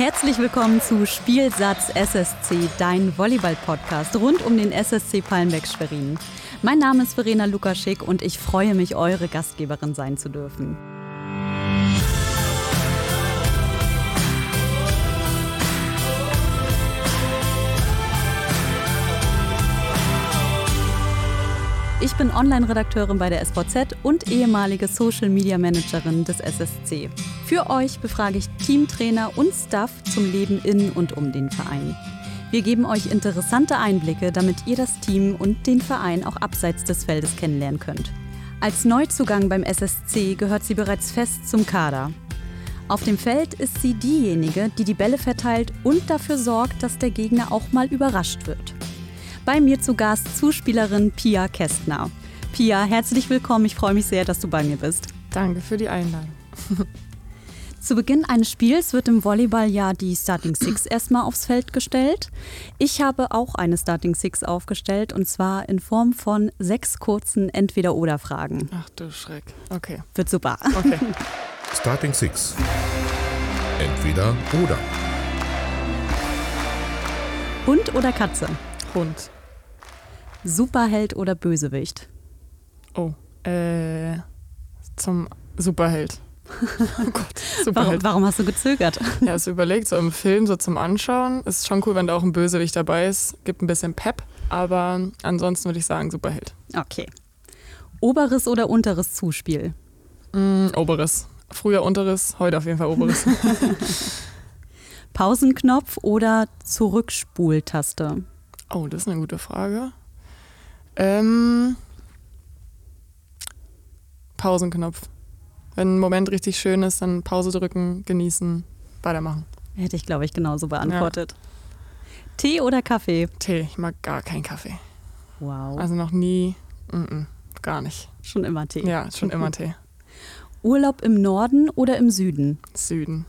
Herzlich willkommen zu Spielsatz SSC, dein Volleyball-Podcast rund um den SSC Palmbeck Schwerin. Mein Name ist Verena Lukaschik und ich freue mich, eure Gastgeberin sein zu dürfen. Bin Online-Redakteurin bei der SVZ und ehemalige Social-Media-Managerin des SSC. Für euch befrage ich Teamtrainer und Staff zum Leben in und um den Verein. Wir geben euch interessante Einblicke, damit ihr das Team und den Verein auch abseits des Feldes kennenlernen könnt. Als Neuzugang beim SSC gehört sie bereits fest zum Kader. Auf dem Feld ist sie diejenige, die die Bälle verteilt und dafür sorgt, dass der Gegner auch mal überrascht wird. Bei mir zu Gast Zuspielerin Pia Kästner. Pia, herzlich willkommen. Ich freue mich sehr, dass du bei mir bist. Danke für die Einladung. Zu Beginn eines Spiels wird im Volleyball ja die Starting Six erstmal aufs Feld gestellt. Ich habe auch eine Starting Six aufgestellt und zwar in Form von sechs kurzen Entweder-Oder-Fragen. Ach du Schreck. Okay. Wird super. Okay. Starting Six. Entweder oder. Hund oder Katze? Hund. Superheld oder Bösewicht? Oh. Äh. Zum Superheld. Oh Gott, Warum, Superheld. warum hast du gezögert? Ja, hast du überlegt, so im Film so zum Anschauen. Ist schon cool, wenn da auch ein Bösewicht dabei ist. Gibt ein bisschen Pep. Aber ansonsten würde ich sagen Superheld. Okay. Oberes oder unteres Zuspiel? Mm, oberes. Früher unteres, heute auf jeden Fall oberes. Pausenknopf oder Zurückspultaste? oh, das ist eine gute Frage. Ähm. Pausenknopf. Wenn ein Moment richtig schön ist, dann Pause drücken, genießen, weitermachen. Hätte ich, glaube ich, genauso beantwortet. Tee oder Kaffee? Tee, ich mag gar keinen Kaffee. Wow. Also noch nie, mm -mm, gar nicht. schon immer Tee. Ja, schon immer Tee. Urlaub im Norden oder im Süden? Süden.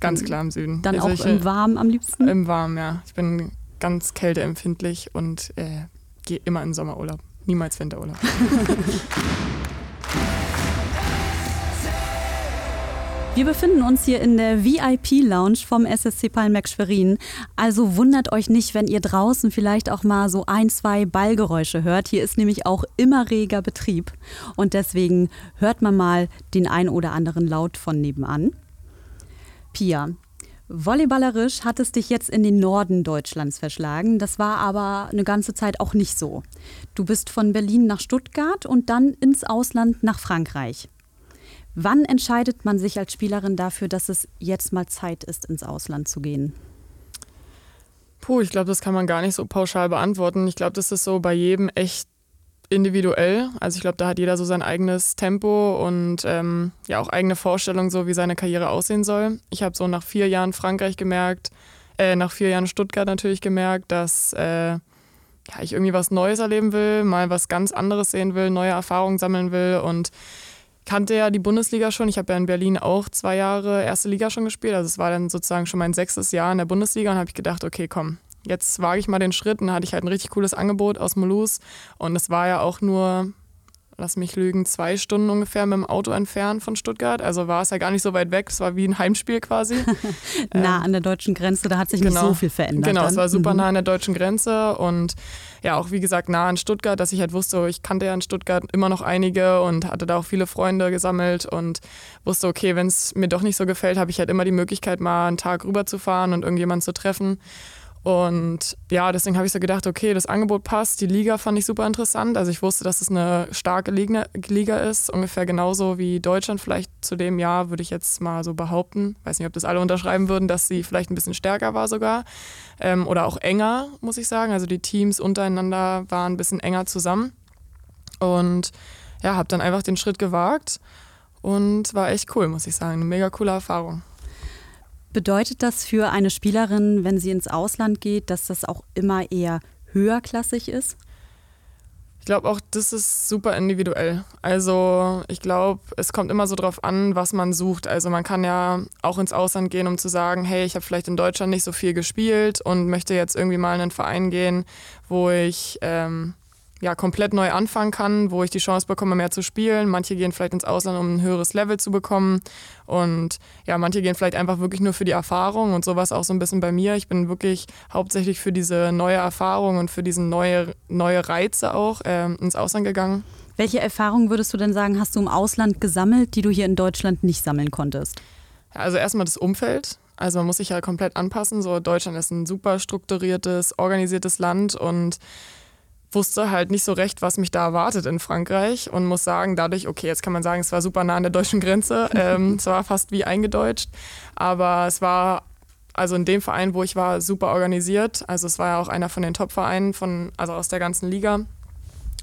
Ganz klar im Süden. Dann Also auch ich, im Warmen am liebsten? Im Warmen, ja. Ich bin ganz kälteempfindlich und äh, gehe immer in Sommerurlaub. Niemals Winterurlaub. Wir befinden uns hier in der VIP-Lounge vom SSC Palmberg Schwerin. Also wundert euch nicht, wenn ihr draußen vielleicht auch mal so ein, zwei Ballgeräusche hört. Hier ist nämlich auch immer reger Betrieb. Und deswegen hört man mal den ein oder anderen Laut von nebenan. Pia, volleyballerisch hat es dich jetzt in den Norden Deutschlands verschlagen. Das war aber eine ganze Zeit auch nicht so. Du bist von Berlin nach Stuttgart und dann ins Ausland nach Frankreich. Wann entscheidet man sich als Spielerin dafür, dass es jetzt mal Zeit ist, ins Ausland zu gehen? Puh, ich glaube, das kann man gar nicht so pauschal beantworten. Ich glaube, das ist so bei jedem echt individuell. Also ich glaube, da hat jeder so sein eigenes Tempo und ähm, ja auch eigene Vorstellungen, so wie seine Karriere aussehen soll. Ich habe so nach vier Jahren Frankreich gemerkt, äh, nach vier Jahren Stuttgart natürlich gemerkt, dass äh, ja, ich irgendwie was Neues erleben will, mal was ganz anderes sehen will, neue Erfahrungen sammeln will und kannte ja die Bundesliga schon. Ich habe ja in Berlin auch zwei Jahre erste Liga schon gespielt. Also es war dann sozusagen schon mein sechstes Jahr in der Bundesliga und habe ich gedacht, okay, komm, jetzt wage ich mal den Schritt. Und dann hatte ich halt ein richtig cooles Angebot aus Mulhouse. Und es war ja auch nur, lass mich lügen, zwei Stunden ungefähr mit dem Auto entfernt von Stuttgart. Also war es ja gar nicht so weit weg. Es war wie ein Heimspiel quasi. nah an der deutschen Grenze, da hat sich nicht genau. so viel verändert. Genau, dann. es war super Mhm. nah an der deutschen Grenze und ja, auch wie gesagt nah an Stuttgart, dass ich halt wusste, ich kannte ja in Stuttgart immer noch einige und hatte da auch viele Freunde gesammelt und wusste, okay, wenn es mir doch nicht so gefällt, habe ich halt immer die Möglichkeit, mal einen Tag rüberzufahren und irgendjemanden zu treffen. Und ja, deswegen habe ich so gedacht, okay, das Angebot passt. Die Liga fand ich super interessant. Also ich wusste, dass es eine starke Liga, ist, ungefähr genauso wie Deutschland vielleicht zu dem Jahr, würde ich jetzt mal so behaupten. Weiß nicht, ob das alle unterschreiben würden, dass sie vielleicht ein bisschen stärker war sogar. Ähm, oder auch enger, muss ich sagen. Also die Teams untereinander waren ein bisschen enger zusammen. Und ja, habe dann einfach den Schritt gewagt und war echt cool, muss ich sagen. Eine mega coole Erfahrung. Bedeutet das für eine Spielerin, wenn sie ins Ausland geht, dass das auch immer eher höherklassig ist? Ich glaube auch, das ist super individuell. Also ich glaube, es kommt immer so drauf an, was man sucht. Also man kann ja auch ins Ausland gehen, um zu sagen, hey, ich habe vielleicht in Deutschland nicht so viel gespielt und möchte jetzt irgendwie mal in einen Verein gehen, wo ich ähm, ja, komplett neu anfangen kann, wo ich die Chance bekomme, mehr zu spielen. Manche gehen vielleicht ins Ausland, um ein höheres Level zu bekommen. Und ja, manche gehen vielleicht einfach wirklich nur für die Erfahrung und sowas auch so ein bisschen bei mir. Ich bin wirklich hauptsächlich für diese neue Erfahrung und für diesen neue, neue Reize auch äh, ins Ausland gegangen. Welche Erfahrungen würdest du denn sagen, hast du im Ausland gesammelt, die du hier in Deutschland nicht sammeln konntest? Also erstmal das Umfeld. Also man muss sich ja komplett anpassen. So Deutschland ist ein super strukturiertes, organisiertes Land und wusste halt nicht so recht, was mich da erwartet in Frankreich und muss sagen, dadurch, okay, jetzt kann man sagen, es war super nah an der deutschen Grenze, ähm, es war fast wie eingedeutscht, aber es war also in dem Verein, wo ich war, super organisiert. Also es war ja auch einer von den Top-Vereinen von, also aus der ganzen Liga.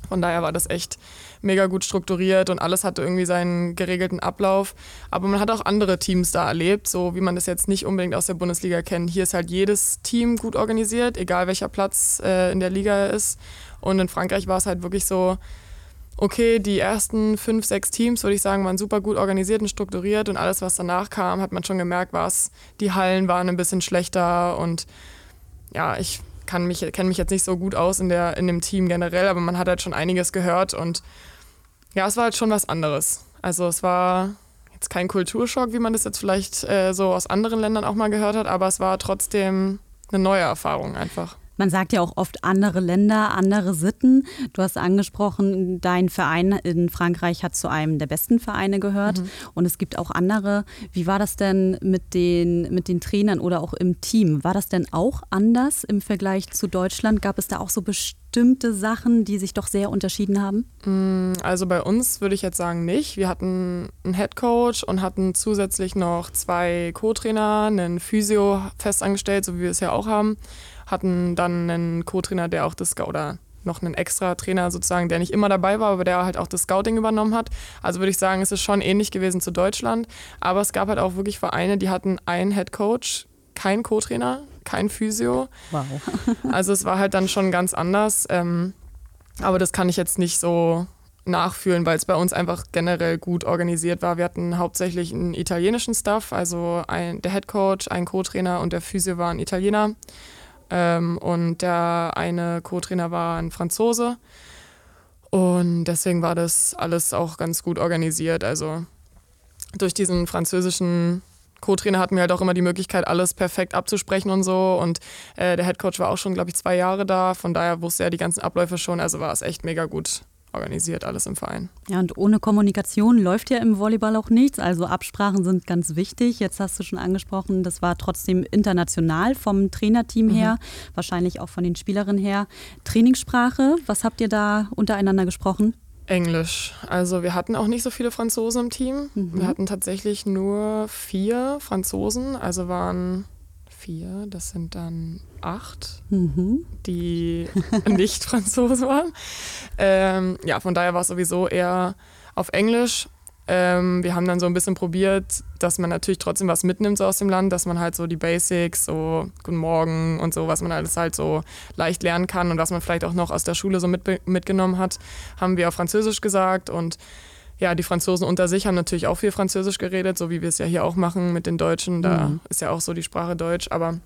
Von daher war das echt mega gut strukturiert und alles hatte irgendwie seinen geregelten Ablauf. Aber man hat auch andere Teams da erlebt, so wie man das jetzt nicht unbedingt aus der Bundesliga kennt. Hier ist halt jedes Team gut organisiert, egal welcher Platz äh, in der Liga ist. Und in Frankreich war es halt wirklich so, okay, die ersten fünf, sechs Teams, würde ich sagen, waren super gut organisiert und strukturiert und alles, was danach kam, hat man schon gemerkt, was die Hallen waren ein bisschen schlechter und ja, ich kann mich, kenne mich jetzt nicht so gut aus in, der, in dem Team generell, aber man hat halt schon einiges gehört und ja, es war halt schon was anderes. Also es war jetzt kein Kulturschock, wie man das jetzt vielleicht äh, so aus anderen Ländern auch mal gehört hat, aber es war trotzdem eine neue Erfahrung einfach. Man sagt ja auch oft andere Länder, andere Sitten. Du hast angesprochen, dein Verein in Frankreich hat zu einem der besten Vereine gehört. Mhm. Und es gibt auch andere. Wie war das denn mit den, mit den Trainern oder auch im Team? War das denn auch anders im Vergleich zu Deutschland? Gab es da auch so bestimmte Sachen, die sich doch sehr unterschieden haben? Mm, also bei uns würde ich jetzt sagen nicht. Wir hatten einen Head Coach und hatten zusätzlich noch zwei Co-Trainer, einen Physio festangestellt, so wie wir es ja auch haben hatten dann einen Co-Trainer, der auch das oder noch einen extra Trainer sozusagen, der nicht immer dabei war, aber der halt auch das Scouting übernommen hat. Also würde ich sagen, es ist schon ähnlich gewesen zu Deutschland. Aber es gab halt auch wirklich Vereine, die hatten einen Head Coach, keinen Co-Trainer, kein Physio. Wow. also es war halt dann schon ganz anders. Ähm, aber das kann ich jetzt nicht so nachfühlen, weil es bei uns einfach generell gut organisiert war. Wir hatten hauptsächlich einen italienischen Staff, also ein, der Head Coach, ein Co-Trainer und der Physio war ein Italiener. Ähm, und der eine Co-Trainer war ein Franzose. Und deswegen war das alles auch ganz gut organisiert. Also durch diesen französischen Co-Trainer hatten wir halt auch immer die Möglichkeit, alles perfekt abzusprechen und so. Und äh, der Head Coach war auch schon, glaube ich, zwei Jahre da. Von daher wusste er die ganzen Abläufe schon. Also war es echt mega gut organisiert, alles im Verein. Ja, und ohne Kommunikation läuft ja im Volleyball auch nichts. Also Absprachen sind ganz wichtig. Jetzt hast du schon angesprochen, das war trotzdem international vom Trainerteam her, mhm. wahrscheinlich auch von den Spielerinnen her. Trainingssprache, was habt ihr da untereinander gesprochen? Englisch. Also wir hatten auch nicht so viele Franzosen im Team. Mhm. Wir hatten tatsächlich nur vier Franzosen, also waren vier, das sind dann acht, mhm. die nicht Franzosen waren. Ähm, ja, von daher war es sowieso eher auf Englisch. Ähm, wir haben dann so ein bisschen probiert, dass man natürlich trotzdem was mitnimmt so aus dem Land, dass man halt so die Basics, so Guten Morgen und so, was man alles halt so leicht lernen kann und was man vielleicht auch noch aus der Schule so mit, mitgenommen hat, haben wir auf Französisch gesagt und ja, die Franzosen unter sich haben natürlich auch viel Französisch geredet, so wie wir es ja hier auch machen mit den Deutschen. Da mhm. ist ja auch so die Sprache Deutsch, aber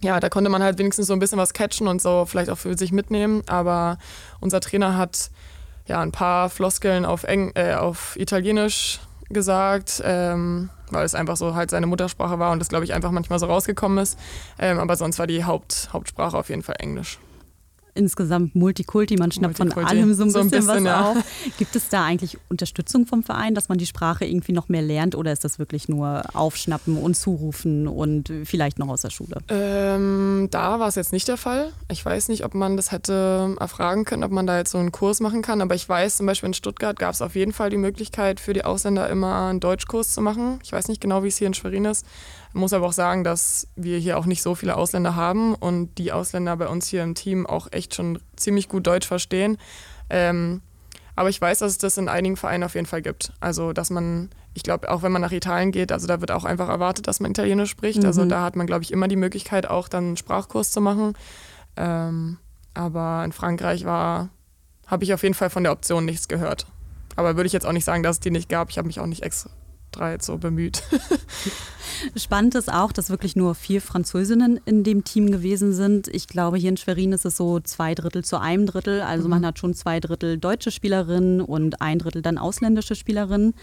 ja, da konnte man halt wenigstens so ein bisschen was catchen und so vielleicht auch für sich mitnehmen. Aber unser Trainer hat ja ein paar Floskeln auf, Eng äh, auf Italienisch gesagt, ähm, weil es einfach so halt seine Muttersprache war und das, glaube ich, einfach manchmal so rausgekommen ist. Ähm, aber sonst war die Haupt, Hauptsprache auf jeden Fall Englisch insgesamt Multikulti, man schnappt Multikulti. von allem so ein, so ein bisschen, bisschen, was ja. auf. Gibt es da eigentlich Unterstützung vom Verein, dass man die Sprache irgendwie noch mehr lernt oder ist das wirklich nur aufschnappen und zurufen und vielleicht noch aus der Schule? Ähm, da war es jetzt nicht der Fall. Ich weiß nicht, ob man das hätte erfragen können, ob man da jetzt so einen Kurs machen kann, aber ich weiß zum Beispiel in Stuttgart gab es auf jeden Fall die Möglichkeit für die Ausländer immer einen Deutschkurs zu machen. Ich weiß nicht genau, wie es hier in Schwerin ist. Muss aber auch sagen, dass wir hier auch nicht so viele Ausländer haben und die Ausländer bei uns hier im Team auch echt schon ziemlich gut Deutsch verstehen. Ähm, aber ich weiß, dass es das in einigen Vereinen auf jeden Fall gibt. Also, dass man, ich glaube, auch wenn man nach Italien geht, also da wird auch einfach erwartet, dass man Italienisch spricht. Also, mhm. Also da hat man, glaube ich, immer die Möglichkeit, auch dann einen Sprachkurs zu machen. Ähm, aber in Frankreich war, habe ich auf jeden Fall von der Option nichts gehört. Aber würde ich jetzt auch nicht sagen, dass es die nicht gab. Ich habe mich auch nicht extra Streit so bemüht. Spannend ist auch, dass wirklich nur vier Französinnen in dem Team gewesen sind. Ich glaube, hier in Schwerin ist es so zwei Drittel zu einem Drittel. Also mhm. man hat schon zwei Drittel deutsche Spielerinnen und ein Drittel dann ausländische Spielerinnen.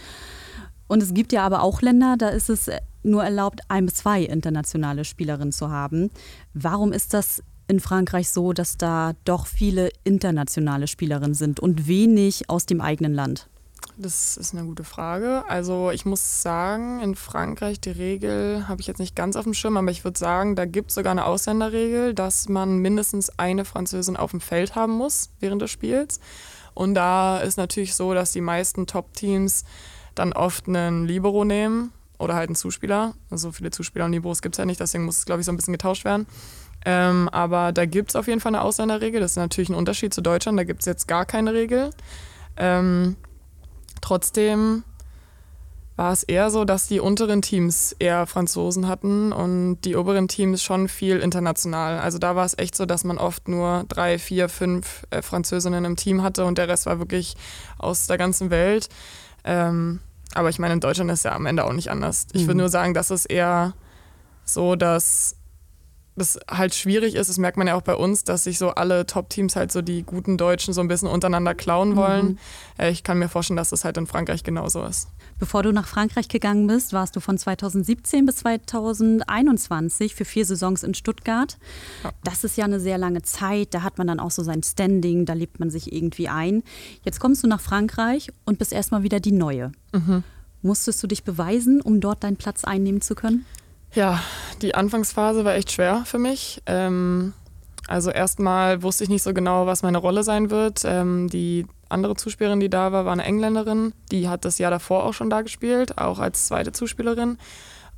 Und es gibt ja aber auch Länder, da ist es nur erlaubt, ein bis zwei internationale Spielerinnen zu haben. Warum ist das in Frankreich so, dass da doch viele internationale Spielerinnen sind und wenig aus dem eigenen Land? Das ist eine gute Frage. Also ich muss sagen, in Frankreich die Regel habe ich jetzt nicht ganz auf dem Schirm, aber ich würde sagen, da gibt es sogar eine Ausländerregel, dass man mindestens eine Französin auf dem Feld haben muss während des Spiels. Und da ist natürlich so, dass die meisten Top-Teams dann oft einen Libero nehmen oder halt einen Zuspieler. Also viele Zuspieler und Liberos gibt es ja nicht, deswegen muss es, glaube ich, so ein bisschen getauscht werden. Ähm, aber da gibt es auf jeden Fall eine Ausländerregel. Das ist natürlich ein Unterschied zu Deutschland. Da gibt es jetzt gar keine Regel. Ähm, Trotzdem war es eher so, dass die unteren Teams eher Franzosen hatten und die oberen Teams schon viel international. Also da war es echt so, dass man oft nur drei, vier, fünf äh, Französinnen im Team hatte und der Rest war wirklich aus der ganzen Welt. Ähm, aber ich meine, in Deutschland ist ja am Ende auch nicht anders. Ich würde mhm. nur sagen, dass es eher so, dass das halt schwierig ist, das merkt man ja auch bei uns, dass sich so alle Top-Teams halt so die guten Deutschen so ein bisschen untereinander klauen wollen. Mhm. Ich kann mir vorstellen, dass das halt in Frankreich genauso ist. Bevor du nach Frankreich gegangen bist, warst du von 2017 bis 2021 für vier Saisons in Stuttgart. Ja. Das ist ja eine sehr lange Zeit, da hat man dann auch so sein Standing, da lebt man sich irgendwie ein. Jetzt kommst du nach Frankreich und bist erstmal wieder die Neue. Mhm. Musstest du dich beweisen, um dort deinen Platz einnehmen zu können? Ja, die Anfangsphase war echt schwer für mich. Ähm, also erstmal wusste ich nicht so genau, was meine Rolle sein wird. Ähm, die andere Zuspielerin, die da war, war eine Engländerin. Die hat das Jahr davor auch schon da gespielt, auch als zweite Zuspielerin.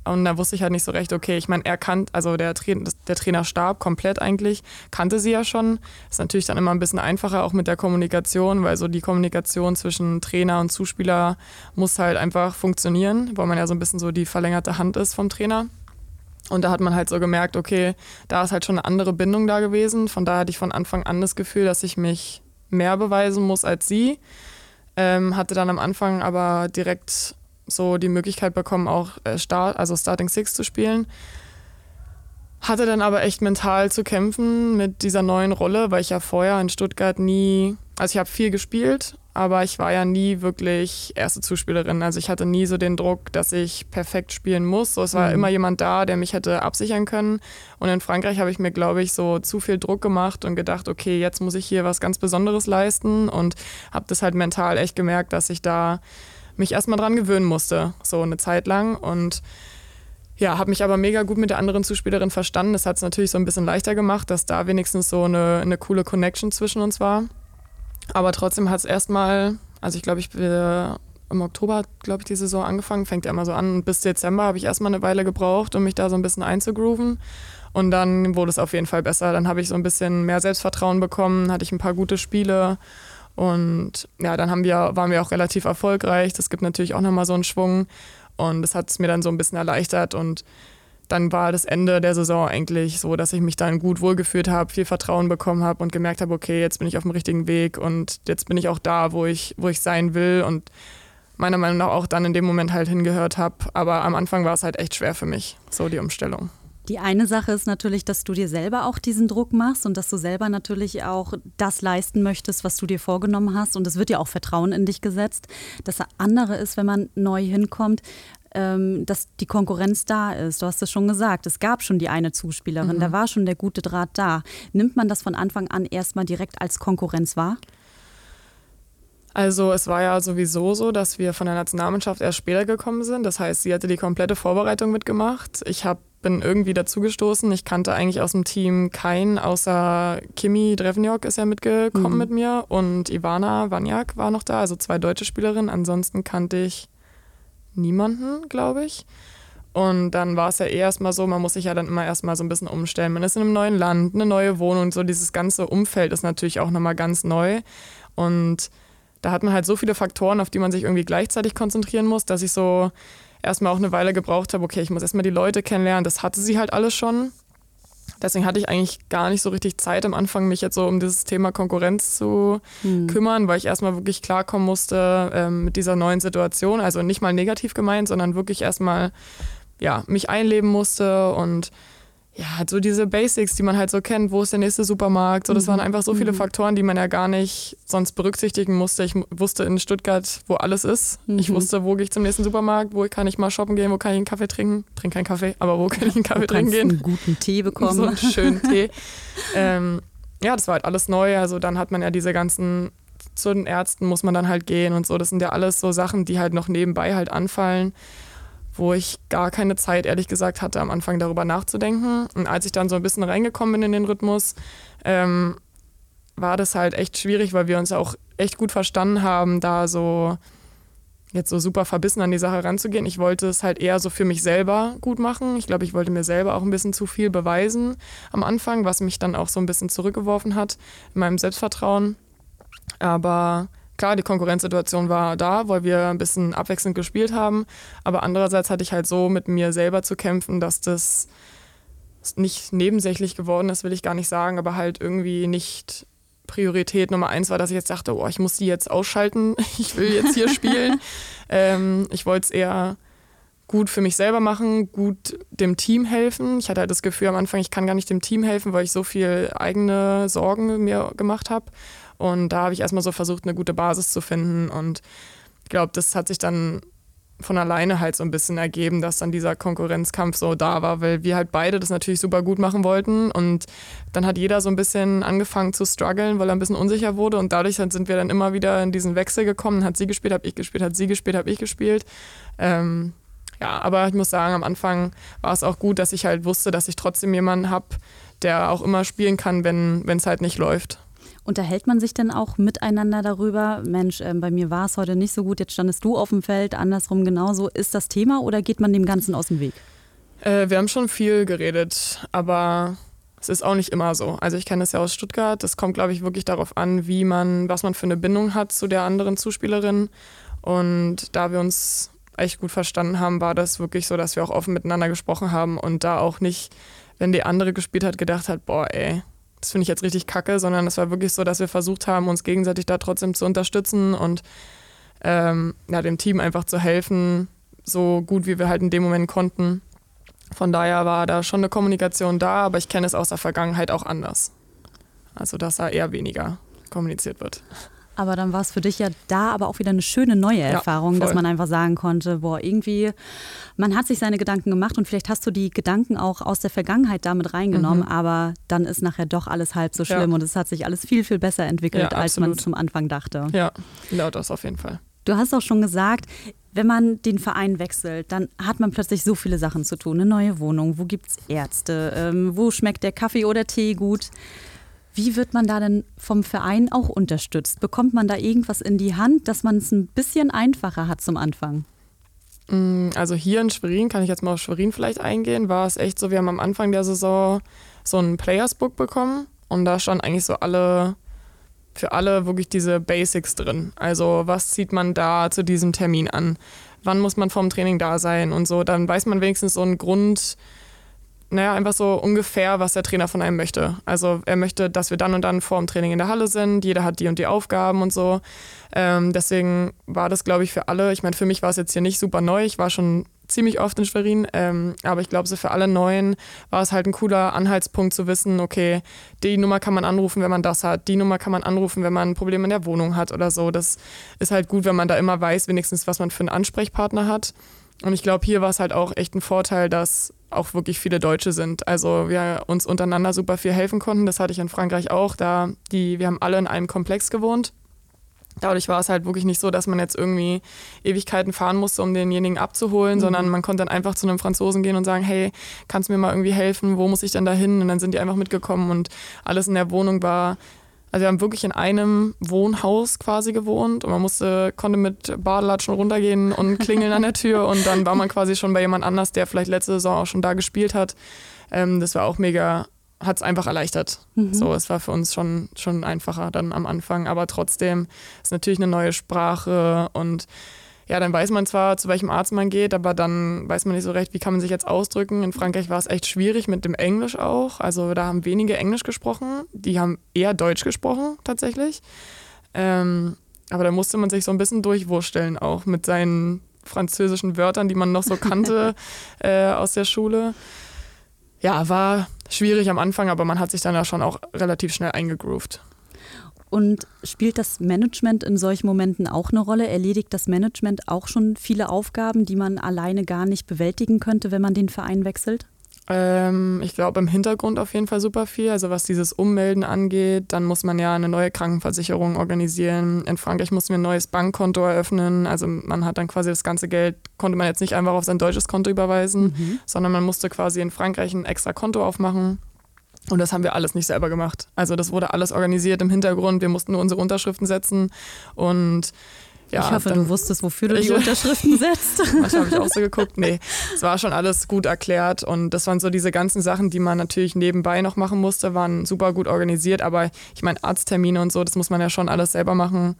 Und da wusste ich halt nicht so recht, okay, ich meine, er kannte, also der, der Trainerstab komplett eigentlich, kannte sie ja schon. Ist natürlich dann immer ein bisschen einfacher auch mit der Kommunikation, weil so die Kommunikation zwischen Trainer und Zuspieler muss halt einfach funktionieren, weil man ja so ein bisschen so die verlängerte Hand ist vom Trainer. Und da hat man halt so gemerkt, okay, da ist halt schon eine andere Bindung da gewesen. Von daher hatte ich von Anfang an das Gefühl, dass ich mich mehr beweisen muss als sie. Ähm, hatte dann am Anfang aber direkt so die Möglichkeit bekommen, auch äh, Start, also Starting Six zu spielen. Hatte dann aber echt mental zu kämpfen mit dieser neuen Rolle, weil ich ja vorher in Stuttgart nie, also ich habe viel gespielt, aber ich war ja nie wirklich erste Zuspielerin. Also ich hatte nie so den Druck, dass ich perfekt spielen muss. So, es war mhm. immer jemand da, der mich hätte absichern können. Und in Frankreich habe ich mir, glaube ich, so zu viel Druck gemacht und gedacht, okay, jetzt muss ich hier was ganz Besonderes leisten und habe das halt mental echt gemerkt, dass ich da mich erstmal dran gewöhnen musste, so eine Zeit lang. Und ja, habe mich aber mega gut mit der anderen Zuspielerin verstanden. Das hat es natürlich so ein bisschen leichter gemacht, dass da wenigstens so eine, eine coole Connection zwischen uns war. Aber trotzdem hat es erstmal, also ich glaube, ich bin im Oktober, glaube ich, die Saison angefangen, fängt ja immer so an. Bis Dezember habe ich erstmal eine Weile gebraucht, um mich da so ein bisschen einzugrooven. Und dann wurde es auf jeden Fall besser. Dann habe ich so ein bisschen mehr Selbstvertrauen bekommen, hatte ich ein paar gute Spiele. Und ja, dann haben wir, waren wir auch relativ erfolgreich. Das gibt natürlich auch nochmal so einen Schwung. Und das hat es mir dann so ein bisschen erleichtert. Und dann war das Ende der Saison eigentlich so, dass ich mich dann gut wohlgefühlt habe, viel Vertrauen bekommen habe und gemerkt habe, okay, jetzt bin ich auf dem richtigen Weg und jetzt bin ich auch da, wo ich, wo ich sein will und meiner Meinung nach auch dann in dem Moment halt hingehört habe. Aber am Anfang war es halt echt schwer für mich, so die Umstellung. Die eine Sache ist natürlich, dass du dir selber auch diesen Druck machst und dass du selber natürlich auch das leisten möchtest, was du dir vorgenommen hast. Und es wird ja auch Vertrauen in dich gesetzt. Das andere ist, wenn man neu hinkommt, dass die Konkurrenz da ist. Du hast es schon gesagt, es gab schon die eine Zuspielerin, mhm. da war schon der gute Draht da. Nimmt man das von Anfang an erstmal direkt als Konkurrenz wahr? Also es war ja sowieso so, dass wir von der Nationalmannschaft erst später gekommen sind. Das heißt, sie hatte die komplette Vorbereitung mitgemacht. Ich hab, bin irgendwie dazugestoßen. Ich kannte eigentlich aus dem Team keinen, außer Kimi Drevniok ist ja mitgekommen mhm. mit mir und Ivana Wanjak war noch da, also zwei deutsche Spielerinnen. Ansonsten kannte ich niemanden, glaube ich. Und dann war es ja eh erstmal so, man muss sich ja dann immer erstmal so ein bisschen umstellen. Man ist in einem neuen Land, eine neue Wohnung, so dieses ganze Umfeld ist natürlich auch nochmal ganz neu. Und da hat man halt so viele Faktoren, auf die man sich irgendwie gleichzeitig konzentrieren muss, dass ich so erstmal auch eine Weile gebraucht habe, okay, ich muss erstmal die Leute kennenlernen. Das hatte sie halt alles schon. Deswegen hatte ich eigentlich gar nicht so richtig Zeit am Anfang, mich jetzt so um dieses Thema Konkurrenz zu mhm. kümmern, weil ich erstmal wirklich klarkommen musste ähm, mit dieser neuen Situation. Also nicht mal negativ gemeint, sondern wirklich erstmal ja, mich einleben musste und ja, halt so diese Basics, die man halt so kennt, wo ist der nächste Supermarkt. So, das mhm. waren einfach so viele mhm. Faktoren, die man ja gar nicht sonst berücksichtigen musste. Ich wusste in Stuttgart, wo alles ist. Mhm. Ich wusste, wo gehe ich zum nächsten Supermarkt, wo kann ich mal shoppen gehen, wo kann ich einen Kaffee trinken. Trinke keinen Kaffee, aber wo kann ich einen Kaffee trinken gehen? einen guten Tee bekommen. So einen schönen Tee. ähm, ja, das war halt alles neu. Also dann hat man ja diese ganzen, zu den Ärzten muss man dann halt gehen und so. Das sind ja alles so Sachen, die halt noch nebenbei halt anfallen wo ich gar keine Zeit, ehrlich gesagt, hatte, am Anfang darüber nachzudenken. Und als ich dann so ein bisschen reingekommen bin in den Rhythmus, ähm, war das halt echt schwierig, weil wir uns auch echt gut verstanden haben, da so jetzt so super verbissen an die Sache ranzugehen. Ich wollte es halt eher so für mich selber gut machen. Ich glaube, ich wollte mir selber auch ein bisschen zu viel beweisen am Anfang, was mich dann auch so ein bisschen zurückgeworfen hat in meinem Selbstvertrauen. Aber klar, die Konkurrenzsituation war da, weil wir ein bisschen abwechselnd gespielt haben. Aber andererseits hatte ich halt so mit mir selber zu kämpfen, dass das nicht nebensächlich geworden ist, will ich gar nicht sagen, aber halt irgendwie nicht Priorität Nummer eins war, dass ich jetzt dachte, oh, ich muss die jetzt ausschalten, ich will jetzt hier spielen. ähm, ich wollte es eher gut für mich selber machen, gut dem Team helfen. Ich hatte halt das Gefühl am Anfang, ich kann gar nicht dem Team helfen, weil ich so viel eigene Sorgen mir gemacht habe. Und da habe ich erstmal so versucht, eine gute Basis zu finden. Und ich glaube, das hat sich dann von alleine halt so ein bisschen ergeben, dass dann dieser Konkurrenzkampf so da war, weil wir halt beide das natürlich super gut machen wollten und dann hat jeder so ein bisschen angefangen zu strugglen, weil er ein bisschen unsicher wurde und dadurch sind wir dann immer wieder in diesen Wechsel gekommen, hat sie gespielt, habe ich gespielt, hat sie gespielt, habe ich gespielt. Ähm, ja, aber ich muss sagen, am Anfang war es auch gut, dass ich halt wusste, dass ich trotzdem jemanden habe, der auch immer spielen kann, wenn es halt nicht läuft. Unterhält man sich denn auch miteinander darüber? Mensch, äh, bei mir war es heute nicht so gut, jetzt standest du auf dem Feld, andersrum genauso. Ist das Thema oder geht man dem Ganzen aus dem Weg? Äh, wir haben schon viel geredet, aber es ist auch nicht immer so. Also ich kenne das ja aus Stuttgart. Das kommt, glaube ich, wirklich darauf an, wie man, was man für eine Bindung hat zu der anderen Zuspielerin. Und da wir uns echt gut verstanden haben, war das wirklich so, dass wir auch offen miteinander gesprochen haben und da auch nicht, wenn die andere gespielt hat, gedacht hat, boah, ey, das finde ich jetzt richtig kacke, sondern es war wirklich so, dass wir versucht haben, uns gegenseitig da trotzdem zu unterstützen und ähm, ja, dem Team einfach zu helfen, so gut wie wir halt in dem Moment konnten. Von daher war da schon eine Kommunikation da, aber ich kenne es aus der Vergangenheit auch anders. Also, dass da eher weniger kommuniziert wird. Aber dann war es für dich ja da aber auch wieder eine schöne neue Erfahrung, ja, dass man einfach sagen konnte, boah, irgendwie, man hat sich seine Gedanken gemacht und vielleicht hast du die Gedanken auch aus der Vergangenheit damit reingenommen, mhm. aber dann ist nachher doch alles halb so schlimm ja. und es hat sich alles viel, viel besser entwickelt, ja, als man zum Anfang dachte. Ja, ja, das auf jeden Fall. Du hast auch schon gesagt, wenn man den Verein wechselt, dann hat man plötzlich so viele Sachen zu tun. Eine neue Wohnung, wo gibt es Ärzte, ähm, wo schmeckt der Kaffee oder Tee gut. Wie wird man da denn vom Verein auch unterstützt? Bekommt man da irgendwas in die Hand, dass man es ein bisschen einfacher hat zum Anfang? Mm, also hier in Schwerin, kann ich jetzt mal auf Schwerin vielleicht eingehen, war es echt so, wir haben am Anfang der Saison so ein Playersbook bekommen und da stand eigentlich so alle, für alle wirklich diese Basics drin. Also was zieht man da zu diesem Termin an? Wann muss man vom Training da sein und so? Dann weiß man wenigstens so einen Grund, naja, einfach so ungefähr, was der Trainer von einem möchte. Also er möchte, dass wir dann und dann vor dem Training in der Halle sind, jeder hat die und die Aufgaben und so. Ähm, deswegen war das, glaube ich, für alle, ich meine, für mich war es jetzt hier nicht super neu, ich war schon ziemlich oft in Schwerin, ähm, aber ich glaube, so für alle Neuen war es halt ein cooler Anhaltspunkt zu wissen, okay, die Nummer kann man anrufen, wenn man das hat, die Nummer kann man anrufen, wenn man ein Problem in der Wohnung hat oder so. Das ist halt gut, wenn man da immer weiß, wenigstens, was man für einen Ansprechpartner hat. Und ich glaube, hier war es halt auch echt ein Vorteil, dass auch wirklich viele Deutsche sind. Also wir uns untereinander super viel helfen konnten. Das hatte ich in Frankreich auch. Da die, wir haben alle in einem Komplex gewohnt. Dadurch war es halt wirklich nicht so, dass man jetzt irgendwie Ewigkeiten fahren musste, um denjenigen abzuholen, mhm. sondern man konnte dann einfach zu einem Franzosen gehen und sagen, hey, kannst du mir mal irgendwie helfen? Wo muss ich denn da hin? Und dann sind die einfach mitgekommen und alles in der Wohnung war also wir haben wirklich in einem Wohnhaus quasi gewohnt und man musste, konnte mit Badelatschen runtergehen und klingeln an der Tür und dann war man quasi schon bei jemand anders, der vielleicht letzte Saison auch schon da gespielt hat. Ähm, das war auch mega, hat es einfach erleichtert. Mhm. So, es war für uns schon, schon einfacher dann am Anfang, aber trotzdem ist natürlich eine neue Sprache und ja, dann weiß man zwar, zu welchem Arzt man geht, aber dann weiß man nicht so recht, wie kann man sich jetzt ausdrücken. In Frankreich war es echt schwierig mit dem Englisch auch. Also da haben wenige Englisch gesprochen, die haben eher Deutsch gesprochen tatsächlich. Ähm, aber da musste man sich so ein bisschen durchwursteln auch mit seinen französischen Wörtern, die man noch so kannte äh, aus der Schule. Ja, war schwierig am Anfang, aber man hat sich dann ja schon auch relativ schnell eingegroovt. Und spielt das Management in solchen Momenten auch eine Rolle? Erledigt das Management auch schon viele Aufgaben, die man alleine gar nicht bewältigen könnte, wenn man den Verein wechselt? Ähm, ich glaube im Hintergrund auf jeden Fall super viel. Also was dieses Ummelden angeht, dann muss man ja eine neue Krankenversicherung organisieren. In Frankreich mussten wir ein neues Bankkonto eröffnen. Also man hat dann quasi das ganze Geld, konnte man jetzt nicht einfach auf sein deutsches Konto überweisen, mhm. sondern man musste quasi in Frankreich ein extra Konto aufmachen. Und das haben wir alles nicht selber gemacht. Also das wurde alles organisiert im Hintergrund. Wir mussten nur unsere Unterschriften setzen und ja, ich hoffe, du wusstest, wofür du die Unterschriften setzt. Manchmal habe ich auch so geguckt. Nee, es war schon alles gut erklärt und das waren so diese ganzen Sachen, die man natürlich nebenbei noch machen musste, waren super gut organisiert. Aber ich meine, Arzttermine und so, das muss man ja schon alles selber machen.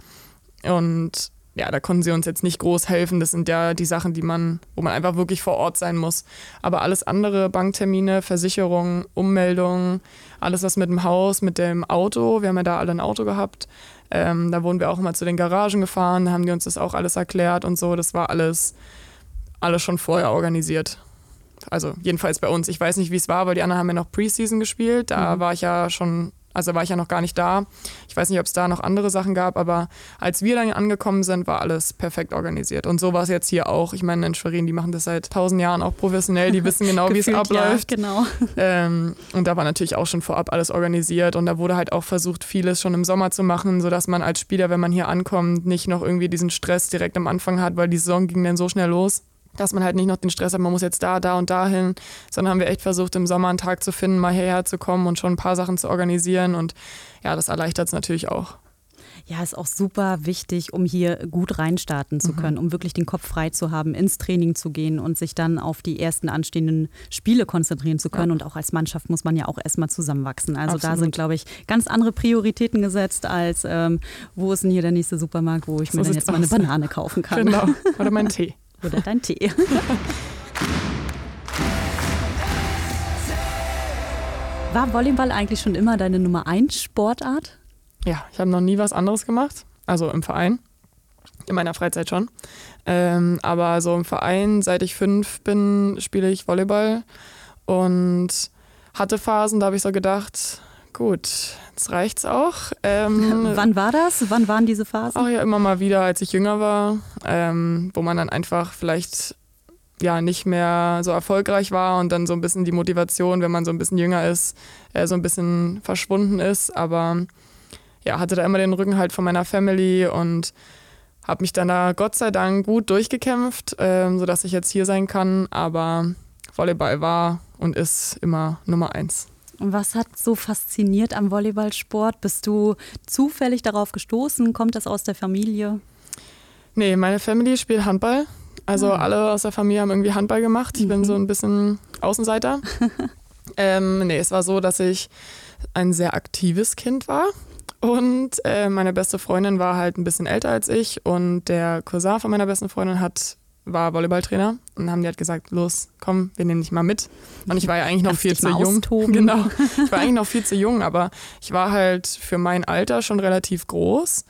Und ja, da konnten sie uns jetzt nicht groß helfen. Das sind ja die Sachen, die man, wo man einfach wirklich vor Ort sein muss. Aber alles andere, Banktermine, Versicherungen, Ummeldungen, alles was mit dem Haus, mit dem Auto, wir haben ja da alle ein Auto gehabt. Ähm, da wurden wir auch immer zu den Garagen gefahren, da haben die uns das auch alles erklärt und so. Das war alles, alles schon vorher organisiert. Also jedenfalls bei uns. Ich weiß nicht, wie es war, weil die anderen haben ja noch Preseason gespielt. Da mhm. war ich ja schon also war ich ja noch gar nicht da. Ich weiß nicht, ob es da noch andere Sachen gab, aber als wir dann angekommen sind, war alles perfekt organisiert. Und so war es jetzt hier auch. Ich meine, in Schwerin, die machen das seit tausend Jahren auch professionell, die wissen genau, wie es abläuft. Ja, genau. Ähm, und da war natürlich auch schon vorab alles organisiert und da wurde halt auch versucht, vieles schon im Sommer zu machen, sodass man als Spieler, wenn man hier ankommt, nicht noch irgendwie diesen Stress direkt am Anfang hat, weil die Saison ging dann so schnell los dass man halt nicht noch den Stress hat, man muss jetzt da, da und da hin, sondern haben wir echt versucht, im Sommer einen Tag zu finden, mal hierher zu kommen und schon ein paar Sachen zu organisieren. Und ja, das erleichtert es natürlich auch. Ja, ist auch super wichtig, um hier gut reinstarten zu mhm. können, mhm. um wirklich den Kopf frei zu haben, ins Training zu gehen und sich dann auf die ersten anstehenden Spiele konzentrieren zu können. Ja. Und auch als Mannschaft muss man ja auch erstmal zusammenwachsen. Also Absolut. da sind, glaube ich, ganz andere Prioritäten gesetzt, als ähm, wo ist denn hier der nächste Supermarkt, wo ich so mir dann jetzt mal eine Banane kaufen kann. Genau. Oder meinen Tee. Oder dein Tee. War Volleyball eigentlich schon immer deine Nummer 1 Sportart? Ja, ich habe noch nie was anderes gemacht. Also im Verein. In meiner Freizeit schon. Ähm, aber so im Verein, seit ich fünf bin, spiele ich Volleyball. Und hatte Phasen, da habe ich so gedacht, gut, jetzt reicht's auch. Ähm, Wann war das? Wann waren diese Phasen? Auch ja, immer mal wieder, als ich jünger war, ähm, wo man dann einfach vielleicht ja nicht mehr so erfolgreich war und dann so ein bisschen die Motivation, wenn man so ein bisschen jünger ist, äh, so ein bisschen verschwunden ist. Aber ja, hatte da immer den Rücken halt von meiner Family und habe mich dann da Gott sei Dank gut durchgekämpft, ähm, sodass ich jetzt hier sein kann. Aber Volleyball war und ist immer Nummer eins. Was hat so fasziniert am Volleyballsport? Bist du zufällig darauf gestoßen? Kommt das aus der Familie? Nee, meine Familie spielt Handball. Also mhm. alle aus der Familie haben irgendwie Handball gemacht. Ich mhm. bin so ein bisschen Außenseiter. ähm, nee, es war so, dass ich ein sehr aktives Kind war. Und äh, meine beste Freundin war halt ein bisschen älter als ich und der Cousin von meiner besten Freundin hat war Volleyballtrainer und dann haben die halt gesagt, los, komm, wir nehmen dich mal mit. Und ich war ja eigentlich noch viel zu jung. Austoben. Genau. Ich war eigentlich noch viel zu jung, aber ich war halt für mein Alter schon relativ groß.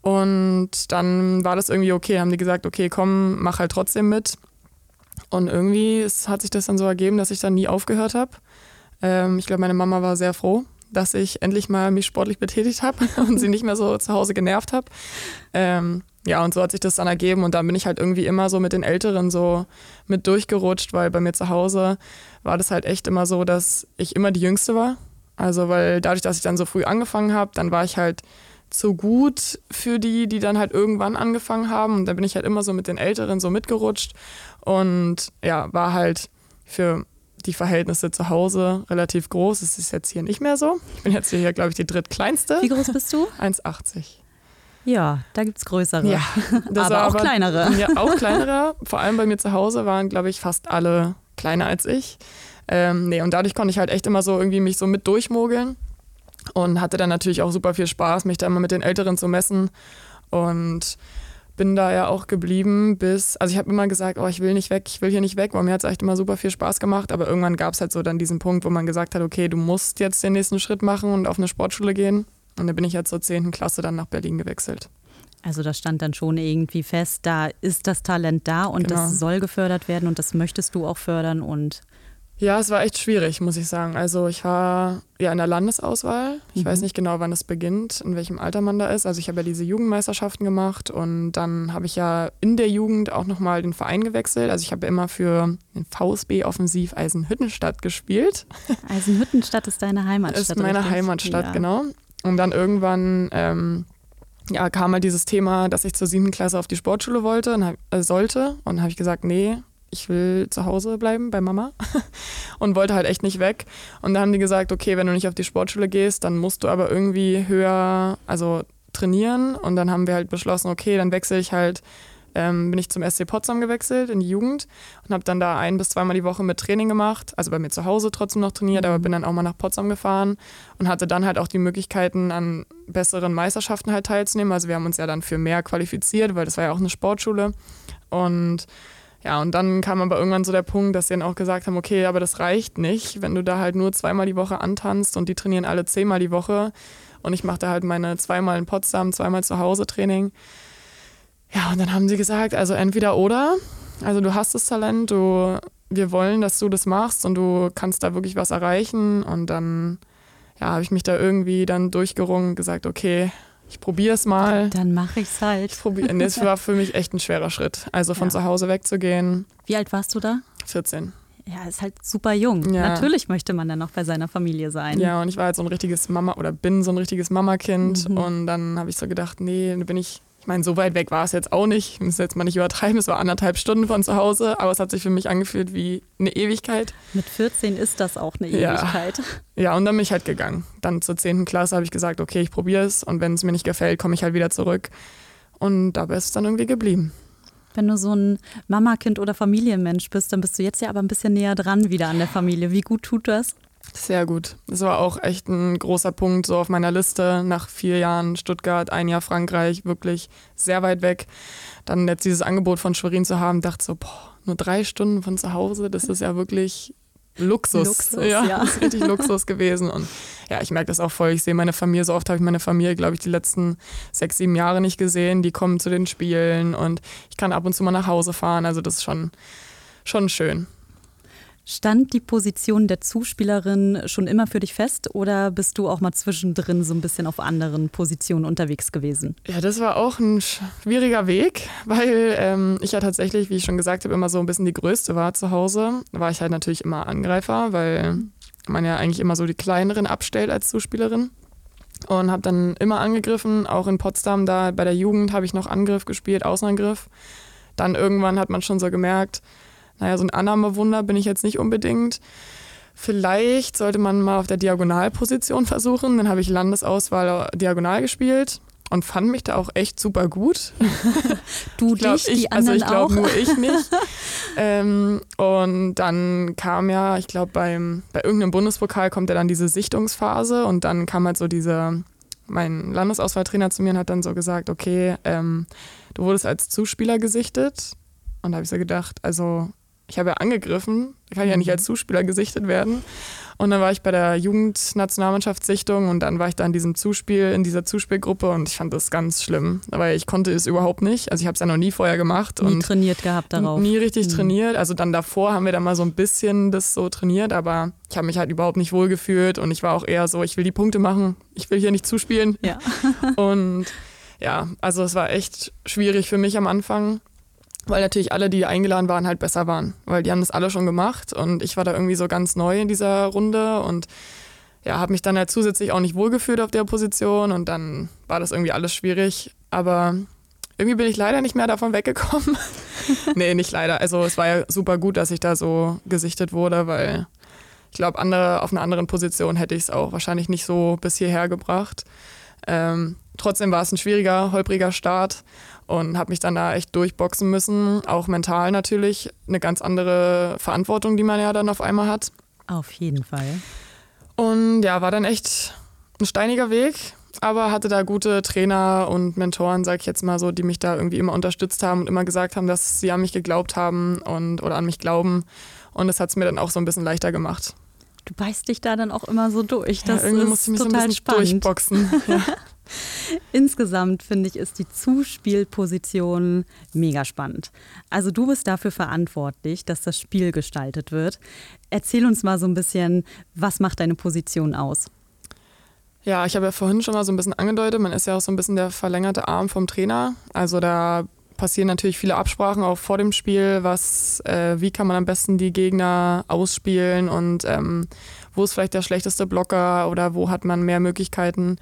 Und dann war das irgendwie okay, haben die gesagt, okay, komm, mach halt trotzdem mit. Und irgendwie ist, hat sich das dann so ergeben, dass ich dann nie aufgehört habe. Ähm, ich glaube, meine Mama war sehr froh, dass ich endlich mal mich sportlich betätigt habe und sie nicht mehr so zu Hause genervt habe. Ähm, ja, und so hat sich das dann ergeben und dann bin ich halt irgendwie immer so mit den Älteren so mit durchgerutscht, weil bei mir zu Hause war das halt echt immer so, dass ich immer die Jüngste war. Also, weil dadurch, dass ich dann so früh angefangen habe, dann war ich halt zu gut für die, die dann halt irgendwann angefangen haben. Und dann bin ich halt immer so mit den Älteren so mitgerutscht und ja, war halt für die Verhältnisse zu Hause relativ groß. Es ist jetzt hier nicht mehr so. Ich bin jetzt hier, glaube ich, die drittkleinste. Wie groß bist du? 1,80. Ja, da gibt es größere. Ja, aber auch aber, kleinere. Ja, auch kleinere. Vor allem bei mir zu Hause waren, glaube ich, fast alle kleiner als ich. Ähm, nee, und dadurch konnte ich halt echt immer so irgendwie mich so mit durchmogeln und hatte dann natürlich auch super viel Spaß, mich da immer mit den Älteren zu messen. Und bin da ja auch geblieben bis, also ich habe immer gesagt, oh, ich will nicht weg, ich will hier nicht weg, weil mir hat es echt immer super viel Spaß gemacht, aber irgendwann gab es halt so dann diesen Punkt, wo man gesagt hat, okay, du musst jetzt den nächsten Schritt machen und auf eine Sportschule gehen. Und da bin ich jetzt zur 10. Klasse dann nach Berlin gewechselt. Also das stand dann schon irgendwie fest, da ist das Talent da und genau. das soll gefördert werden und das möchtest du auch fördern und ja, es war echt schwierig, muss ich sagen. Also ich war ja in der Landesauswahl. Ich mhm. weiß nicht genau, wann es beginnt, in welchem Alter man da ist. Also ich habe ja diese Jugendmeisterschaften gemacht und dann habe ich ja in der Jugend auch nochmal den Verein gewechselt. Also ich habe ja immer für den VSB Offensiv Eisenhüttenstadt gespielt. Eisenhüttenstadt ist deine Heimatstadt. Ist meine? Heimatstadt, ja. genau. Und dann irgendwann ähm, ja, kam halt dieses Thema, dass ich zur siebten Klasse auf die Sportschule wollte und, äh, sollte. Und dann habe ich gesagt, nee, ich will zu Hause bleiben bei Mama und wollte halt echt nicht weg. Und da haben die gesagt, okay, wenn du nicht auf die Sportschule gehst, dann musst du aber irgendwie höher, also trainieren. Und dann haben wir halt beschlossen, okay, dann wechsle ich halt, ähm, bin ich zum SC Potsdam gewechselt in die Jugend und habe dann da ein bis zweimal die Woche mit Training gemacht. Also bei mir zu Hause trotzdem noch trainiert, aber mhm. bin dann auch mal nach Potsdam gefahren und hatte dann halt auch die Möglichkeiten, an besseren Meisterschaften halt teilzunehmen. Also wir haben uns ja dann für mehr qualifiziert, weil das war ja auch eine Sportschule. Und ja, und dann kam aber irgendwann so der Punkt, dass sie dann auch gesagt haben, okay, aber das reicht nicht, wenn du da halt nur zweimal die Woche antanzt und die trainieren alle zehnmal die Woche und ich mache da halt meine zweimal in Potsdam, zweimal zu Hause Training. Ja, und dann haben sie gesagt, also entweder oder, also du hast das Talent, du, wir wollen, dass du das machst und du kannst da wirklich was erreichen und dann ja, habe ich mich da irgendwie dann durchgerungen und gesagt, okay, ich probiere es mal. Dann mache ich es halt. Ich probier, das war für mich echt ein schwerer Schritt. Also von ja. zu Hause wegzugehen. Wie alt warst du da? 14. Ja, ist halt super jung. Ja. Natürlich möchte man dann noch bei seiner Familie sein. Ja, und ich war halt so ein richtiges Mama oder bin so ein richtiges Mamakind. Mhm. Und dann habe ich so gedacht, nee, bin ich meine, so weit weg war es jetzt auch nicht. Ich muss jetzt mal nicht übertreiben. Es war anderthalb Stunden von zu Hause, aber es hat sich für mich angefühlt wie eine Ewigkeit. Mit 14 ist das auch eine Ewigkeit. Ja, ja und dann bin ich halt gegangen. Dann zur 10. Klasse habe ich gesagt, okay, ich probiere es und wenn es mir nicht gefällt, komme ich halt wieder zurück. Und dabei ist es dann irgendwie geblieben. Wenn du so ein Mama-Kind oder Familienmensch bist, dann bist du jetzt ja aber ein bisschen näher dran wieder an der Familie. Wie gut tut das? Sehr gut. Das war auch echt ein großer Punkt so auf meiner Liste. Nach vier Jahren Stuttgart, ein Jahr Frankreich, wirklich sehr weit weg. Dann jetzt dieses Angebot von Schwerin zu haben, dachte so, boah, nur drei Stunden von zu Hause, das ist ja wirklich Luxus. Luxus ja, ja. Das ist richtig Luxus gewesen. Und ja, ich merke das auch voll. Ich sehe meine Familie, so oft habe ich meine Familie, glaube ich, die letzten sechs, sieben Jahre nicht gesehen. Die kommen zu den Spielen und ich kann ab und zu mal nach Hause fahren. Also das ist schon, schon schön. Stand die Position der Zuspielerin schon immer für dich fest oder bist du auch mal zwischendrin so ein bisschen auf anderen Positionen unterwegs gewesen? Ja, das war auch ein schwieriger Weg, weil ähm, ich ja tatsächlich, wie ich schon gesagt habe, immer so ein bisschen die Größte war zu Hause. Da war ich halt natürlich immer Angreifer, weil man ja eigentlich immer so die kleineren abstellt als Zuspielerin. Und habe dann immer angegriffen, auch in Potsdam, da bei der Jugend habe ich noch Angriff gespielt, Außenangriff. Dann irgendwann hat man schon so gemerkt, naja, so ein Annahmewunder bin ich jetzt nicht unbedingt. Vielleicht sollte man mal auf der Diagonalposition versuchen. Dann habe ich Landesauswahl diagonal gespielt und fand mich da auch echt super gut. Du ich glaub, dich, ich, die also ich glaube nur ich nicht. ähm, und dann kam ja, ich glaube beim bei irgendeinem Bundespokal kommt ja dann diese Sichtungsphase und dann kam halt so dieser mein Landesauswahltrainer zu mir und hat dann so gesagt, okay, ähm, du wurdest als Zuspieler gesichtet. Und da habe ich so gedacht, also ich habe ja angegriffen, da kann ich ja nicht mhm. als Zuspieler gesichtet werden. Und dann war ich bei der Jugendnationalmannschaftssichtung und dann war ich da in diesem Zuspiel, in dieser Zuspielgruppe und ich fand das ganz schlimm, weil ich konnte es überhaupt nicht. Also ich habe es ja noch nie vorher gemacht. Nie trainiert gehabt darauf. Nie richtig mhm. trainiert. Also dann davor haben wir da mal so ein bisschen das so trainiert, aber ich habe mich halt überhaupt nicht wohlgefühlt und ich war auch eher so, ich will die Punkte machen, ich will hier nicht zuspielen. Ja. und ja, also es war echt schwierig für mich am Anfang weil natürlich alle, die eingeladen waren, halt besser waren, weil die haben das alle schon gemacht und ich war da irgendwie so ganz neu in dieser Runde und ja, habe mich dann halt zusätzlich auch nicht wohlgefühlt auf der Position und dann war das irgendwie alles schwierig, aber irgendwie bin ich leider nicht mehr davon weggekommen. nee, nicht leider. Also es war ja super gut, dass ich da so gesichtet wurde, weil ich glaube, andere, auf einer anderen Position hätte ich es auch wahrscheinlich nicht so bis hierher gebracht. Ähm, trotzdem war es ein schwieriger, holpriger Start und habe mich dann da echt durchboxen müssen, auch mental natürlich. Eine ganz andere Verantwortung, die man ja dann auf einmal hat. Auf jeden Fall. Und ja, war dann echt ein steiniger Weg. aber hatte da gute Trainer und Mentoren, sag ich jetzt mal so, die mich da irgendwie immer unterstützt haben und immer gesagt haben, dass sie an mich geglaubt haben und oder an mich glauben. Und das hat es mir dann auch so ein bisschen leichter gemacht. Du beißt dich da dann auch immer so durch. Das ja, irgendwie ist muss ich mich total so ein bisschen spannend. durchboxen. Ja. Insgesamt finde ich, ist die Zuspielposition mega spannend. Also du bist dafür verantwortlich, dass das Spiel gestaltet wird. Erzähl uns mal so ein bisschen, was macht deine Position aus? Ja, ich habe ja vorhin schon mal so ein bisschen angedeutet, man ist ja auch so ein bisschen der verlängerte Arm vom Trainer. Also da passieren natürlich viele Absprachen auch vor dem Spiel, was, äh, wie kann man am besten die Gegner ausspielen und ähm, wo ist vielleicht der schlechteste Blocker oder wo hat man mehr Möglichkeiten.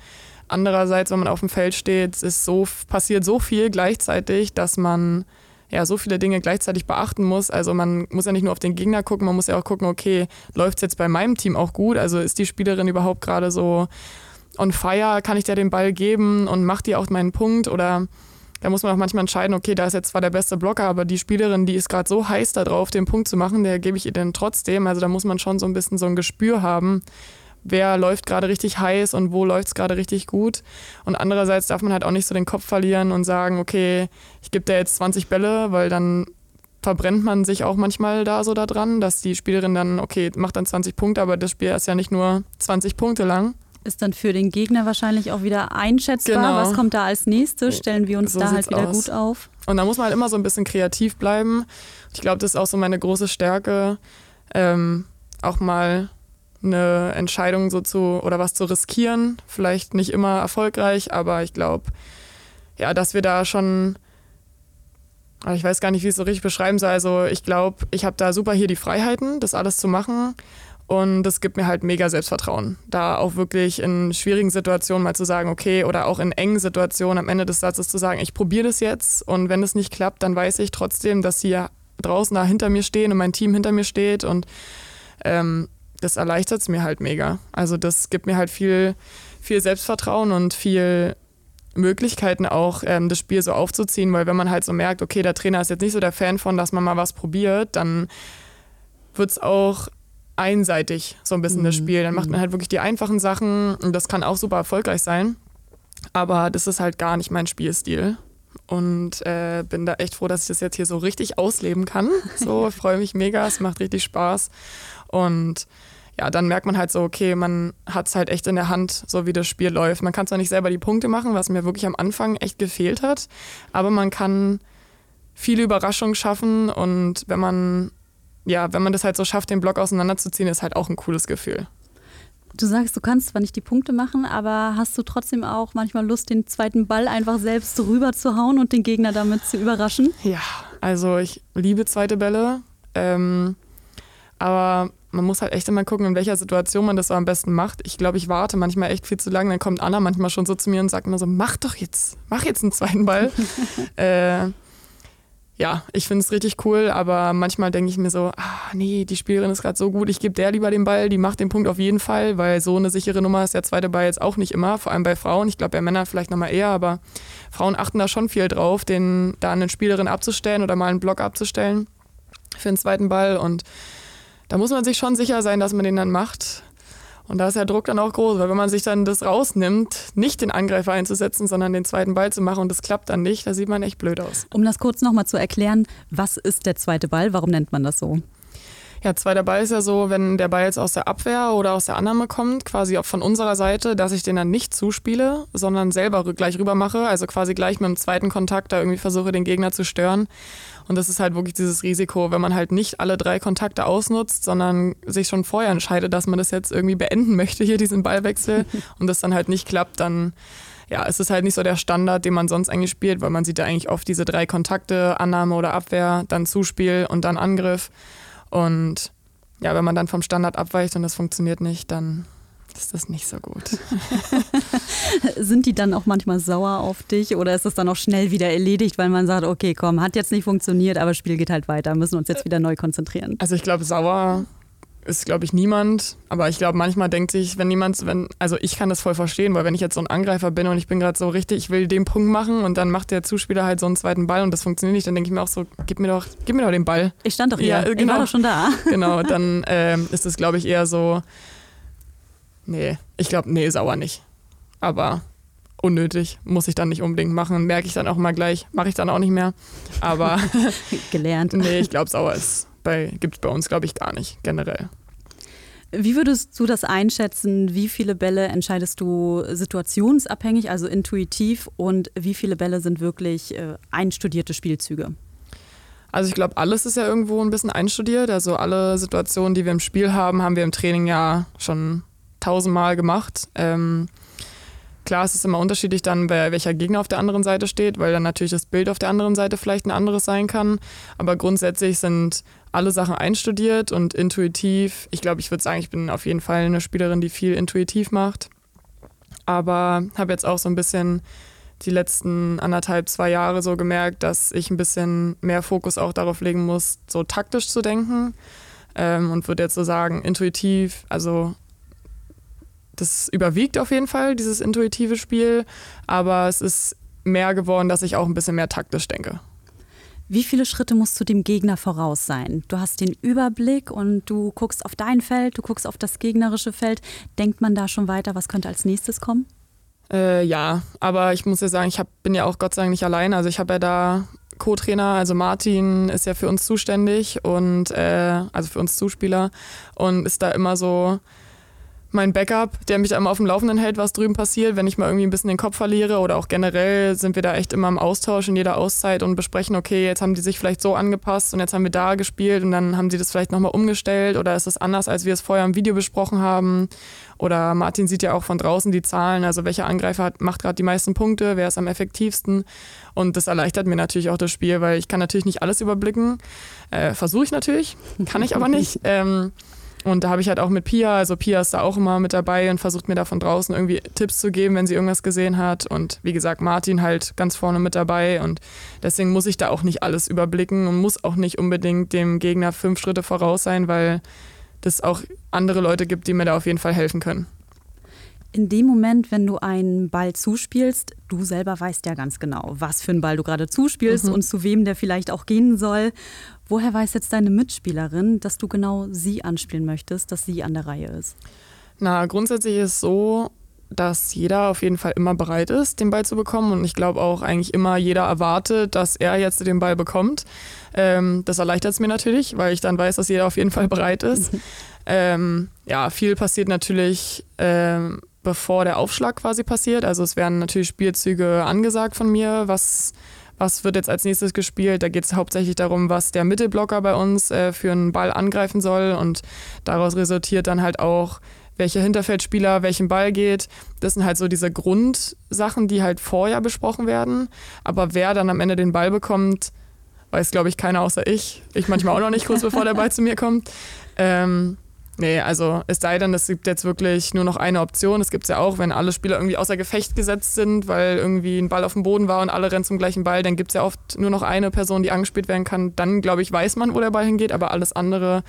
Andererseits, wenn man auf dem Feld steht, ist so, passiert so viel gleichzeitig, dass man ja, so viele Dinge gleichzeitig beachten muss. Also man muss ja nicht nur auf den Gegner gucken, man muss ja auch gucken, okay, läuft es jetzt bei meinem Team auch gut? Also ist die Spielerin überhaupt gerade so on fire, kann ich dir den Ball geben und macht die auch meinen Punkt oder da muss man auch manchmal entscheiden, okay, da ist jetzt zwar der beste Blocker, aber die Spielerin, die ist gerade so heiß darauf, den Punkt zu machen, der gebe ich ihr denn trotzdem. Also da muss man schon so ein bisschen so ein Gespür haben, wer läuft gerade richtig heiß und wo läuft es gerade richtig gut. Und andererseits darf man halt auch nicht so den Kopf verlieren und sagen, okay, ich gebe dir jetzt 20 Bälle, weil dann verbrennt man sich auch manchmal da so da dran, dass die Spielerin dann, okay, macht dann 20 Punkte, aber das Spiel ist ja nicht nur 20 Punkte lang ist dann für den Gegner wahrscheinlich auch wieder einschätzbar. Genau. Was kommt da als nächstes? Stellen wir uns so da halt wieder aus. gut auf? Und da muss man halt immer so ein bisschen kreativ bleiben. Ich glaube, das ist auch so meine große Stärke, ähm, auch mal eine Entscheidung so zu oder was zu riskieren. Vielleicht nicht immer erfolgreich, aber ich glaube, ja, dass wir da schon ich weiß gar nicht, wie ich es so richtig beschreiben soll. Also ich glaube, ich habe da super hier die Freiheiten, das alles zu machen. Und das gibt mir halt mega Selbstvertrauen, da auch wirklich in schwierigen Situationen mal zu sagen, okay, oder auch in engen Situationen am Ende des Satzes zu sagen, ich probiere das jetzt und wenn es nicht klappt, dann weiß ich trotzdem, dass sie draußen da hinter mir stehen und mein Team hinter mir steht und ähm, das erleichtert es mir halt mega. Also das gibt mir halt viel, viel Selbstvertrauen und viel Möglichkeiten auch, ähm, das Spiel so aufzuziehen, weil wenn man halt so merkt, okay, der Trainer ist jetzt nicht so der Fan von, dass man mal was probiert, dann wird es auch einseitig so ein bisschen mhm. das Spiel. Dann macht man mhm. halt wirklich die einfachen Sachen und das kann auch super erfolgreich sein. Aber das ist halt gar nicht mein Spielstil. Und äh, bin da echt froh, dass ich das jetzt hier so richtig ausleben kann. So, freue mich mega, es macht richtig Spaß. Und ja, dann merkt man halt so, okay, man hat es halt echt in der Hand, so wie das Spiel läuft. Man kann zwar nicht selber die Punkte machen, was mir wirklich am Anfang echt gefehlt hat, aber man kann viele Überraschungen schaffen und wenn man ja, wenn man das halt so schafft, den Block auseinanderzuziehen, ist halt auch ein cooles Gefühl. Du sagst, du kannst zwar nicht die Punkte machen, aber hast du trotzdem auch manchmal Lust, den zweiten Ball einfach selbst rüber zu hauen und den Gegner damit zu überraschen? Ja, also ich liebe zweite Bälle. Ähm, aber man muss halt echt immer gucken, in welcher Situation man das so am besten macht. Ich glaube, ich warte manchmal echt viel zu lange. Dann kommt Anna manchmal schon so zu mir und sagt mir so, mach doch jetzt, mach jetzt einen zweiten Ball. äh, ja, ich finde es richtig cool, aber manchmal denke ich mir so, ah, nee, die Spielerin ist gerade so gut, ich gebe der lieber den Ball, die macht den Punkt auf jeden Fall, weil so eine sichere Nummer ist der zweite Ball jetzt auch nicht immer, vor allem bei Frauen. Ich glaube, bei Männern vielleicht nochmal eher, aber Frauen achten da schon viel drauf, den da eine Spielerin abzustellen oder mal einen Block abzustellen für den zweiten Ball und da muss man sich schon sicher sein, dass man den dann macht. Und da ist der Druck dann auch groß, weil wenn man sich dann das rausnimmt, nicht den Angreifer einzusetzen, sondern den zweiten Ball zu machen und das klappt dann nicht, da sieht man echt blöd aus. Um das kurz nochmal zu erklären, was ist der zweite Ball? Warum nennt man das so? Ja, zweiter Ball ist ja so, wenn der Ball jetzt aus der Abwehr oder aus der Annahme kommt, quasi auch von unserer Seite, dass ich den dann nicht zuspiele, sondern selber gleich rüber mache, also quasi gleich mit dem zweiten Kontakt da irgendwie versuche, den Gegner zu stören. Und das ist halt wirklich dieses Risiko, wenn man halt nicht alle drei Kontakte ausnutzt, sondern sich schon vorher entscheidet, dass man das jetzt irgendwie beenden möchte, hier diesen Ballwechsel, und das dann halt nicht klappt, dann ja, es ist halt nicht so der Standard, den man sonst eigentlich spielt, weil man sieht ja eigentlich oft diese drei Kontakte, Annahme oder Abwehr, dann Zuspiel und dann Angriff. Und ja, wenn man dann vom Standard abweicht und das funktioniert nicht, dann ist das nicht so gut. Sind die dann auch manchmal sauer auf dich oder ist das dann auch schnell wieder erledigt, weil man sagt, okay, komm, hat jetzt nicht funktioniert, aber das Spiel geht halt weiter, müssen uns jetzt wieder neu konzentrieren? Also ich glaube, sauer ist, glaube ich, niemand. Aber ich glaube, manchmal denkt sich, wenn niemand, wenn, also ich kann das voll verstehen, weil wenn ich jetzt so ein Angreifer bin und ich bin gerade so richtig, ich will den Punkt machen und dann macht der Zuspieler halt so einen zweiten Ball und das funktioniert nicht, dann denke ich mir auch so, gib mir doch, gib mir doch den Ball. Ich stand doch hier, ja, genau. ich war genau. doch schon da. Genau, dann ähm, ist es, glaube ich, eher so, Nee, ich glaube, nee, sauer nicht. Aber unnötig, muss ich dann nicht unbedingt machen. Merke ich dann auch mal gleich, mache ich dann auch nicht mehr. Aber gelernt. nee, ich glaube auch, es gibt es bei uns, glaube ich, gar nicht generell. Wie würdest du das einschätzen? Wie viele Bälle entscheidest du situationsabhängig, also intuitiv, und wie viele Bälle sind wirklich äh, einstudierte Spielzüge? Also ich glaube, alles ist ja irgendwo ein bisschen einstudiert. Also alle Situationen, die wir im Spiel haben, haben wir im Training ja schon tausendmal gemacht. Ähm, klar, es ist immer unterschiedlich dann, welcher Gegner auf der anderen Seite steht, weil dann natürlich das Bild auf der anderen Seite vielleicht ein anderes sein kann. Aber grundsätzlich sind alle Sachen einstudiert und intuitiv. Ich glaube, ich würde sagen, ich bin auf jeden Fall eine Spielerin, die viel intuitiv macht. Aber habe jetzt auch so ein bisschen die letzten anderthalb, zwei Jahre so gemerkt, dass ich ein bisschen mehr Fokus auch darauf legen muss, so taktisch zu denken. Ähm, und würde jetzt so sagen, intuitiv, also das überwiegt auf jeden Fall, dieses intuitive Spiel, aber es ist mehr geworden, dass ich auch ein bisschen mehr taktisch denke. Wie viele Schritte musst du dem Gegner voraus sein? Du hast den Überblick und du guckst auf dein Feld, du guckst auf das gegnerische Feld. Denkt man da schon weiter, was könnte als nächstes kommen? Äh, ja, aber ich muss ja sagen, ich hab, bin ja auch Gott sei Dank nicht allein. Also ich habe ja da Co-Trainer, also Martin ist ja für uns zuständig und äh, also für uns Zuspieler und ist da immer so mein Backup, der mich da immer auf dem Laufenden hält, was drüben passiert, wenn ich mal irgendwie ein bisschen den Kopf verliere oder auch generell sind wir da echt immer im Austausch in jeder Auszeit und besprechen, okay, jetzt haben die sich vielleicht so angepasst und jetzt haben wir da gespielt und dann haben sie das vielleicht nochmal umgestellt oder ist es anders, als wir es vorher im Video besprochen haben. Oder Martin sieht ja auch von draußen die Zahlen, also welcher Angreifer hat, macht gerade die meisten Punkte, wer ist am effektivsten. Und das erleichtert mir natürlich auch das Spiel, weil ich kann natürlich nicht alles überblicken. Äh, Versuche ich natürlich, kann ich aber nicht. Ähm, und da habe ich halt auch mit Pia, also Pia ist da auch immer mit dabei und versucht mir da von draußen irgendwie Tipps zu geben, wenn sie irgendwas gesehen hat. Und wie gesagt, Martin halt ganz vorne mit dabei. Und deswegen muss ich da auch nicht alles überblicken und muss auch nicht unbedingt dem Gegner fünf Schritte voraus sein, weil es auch andere Leute gibt, die mir da auf jeden Fall helfen können. In dem Moment, wenn du einen Ball zuspielst, du selber weißt ja ganz genau, was für einen Ball du gerade zuspielst mhm. und zu wem der vielleicht auch gehen soll. Woher weiß jetzt deine Mitspielerin, dass du genau sie anspielen möchtest, dass sie an der Reihe ist? Na, grundsätzlich ist es so, dass jeder auf jeden Fall immer bereit ist, den Ball zu bekommen. Und ich glaube auch eigentlich immer jeder erwartet, dass er jetzt den Ball bekommt. Ähm, das erleichtert es mir natürlich, weil ich dann weiß, dass jeder auf jeden Fall bereit ist. ähm, ja, viel passiert natürlich, ähm, bevor der Aufschlag quasi passiert. Also es werden natürlich Spielzüge angesagt von mir, was was wird jetzt als nächstes gespielt. Da geht es hauptsächlich darum, was der Mittelblocker bei uns äh, für einen Ball angreifen soll und daraus resultiert dann halt auch, welcher Hinterfeldspieler welchen Ball geht. Das sind halt so diese Grundsachen, die halt vorher besprochen werden. Aber wer dann am Ende den Ball bekommt, weiß, glaube ich, keiner außer ich. Ich manchmal auch noch nicht kurz bevor der Ball zu mir kommt. Ähm, Nee, also es sei denn, es gibt jetzt wirklich nur noch eine Option. Es gibt es ja auch, wenn alle Spieler irgendwie außer Gefecht gesetzt sind, weil irgendwie ein Ball auf dem Boden war und alle rennen zum gleichen Ball, dann gibt es ja oft nur noch eine Person, die angespielt werden kann. Dann, glaube ich, weiß man, wo der Ball hingeht, aber alles andere,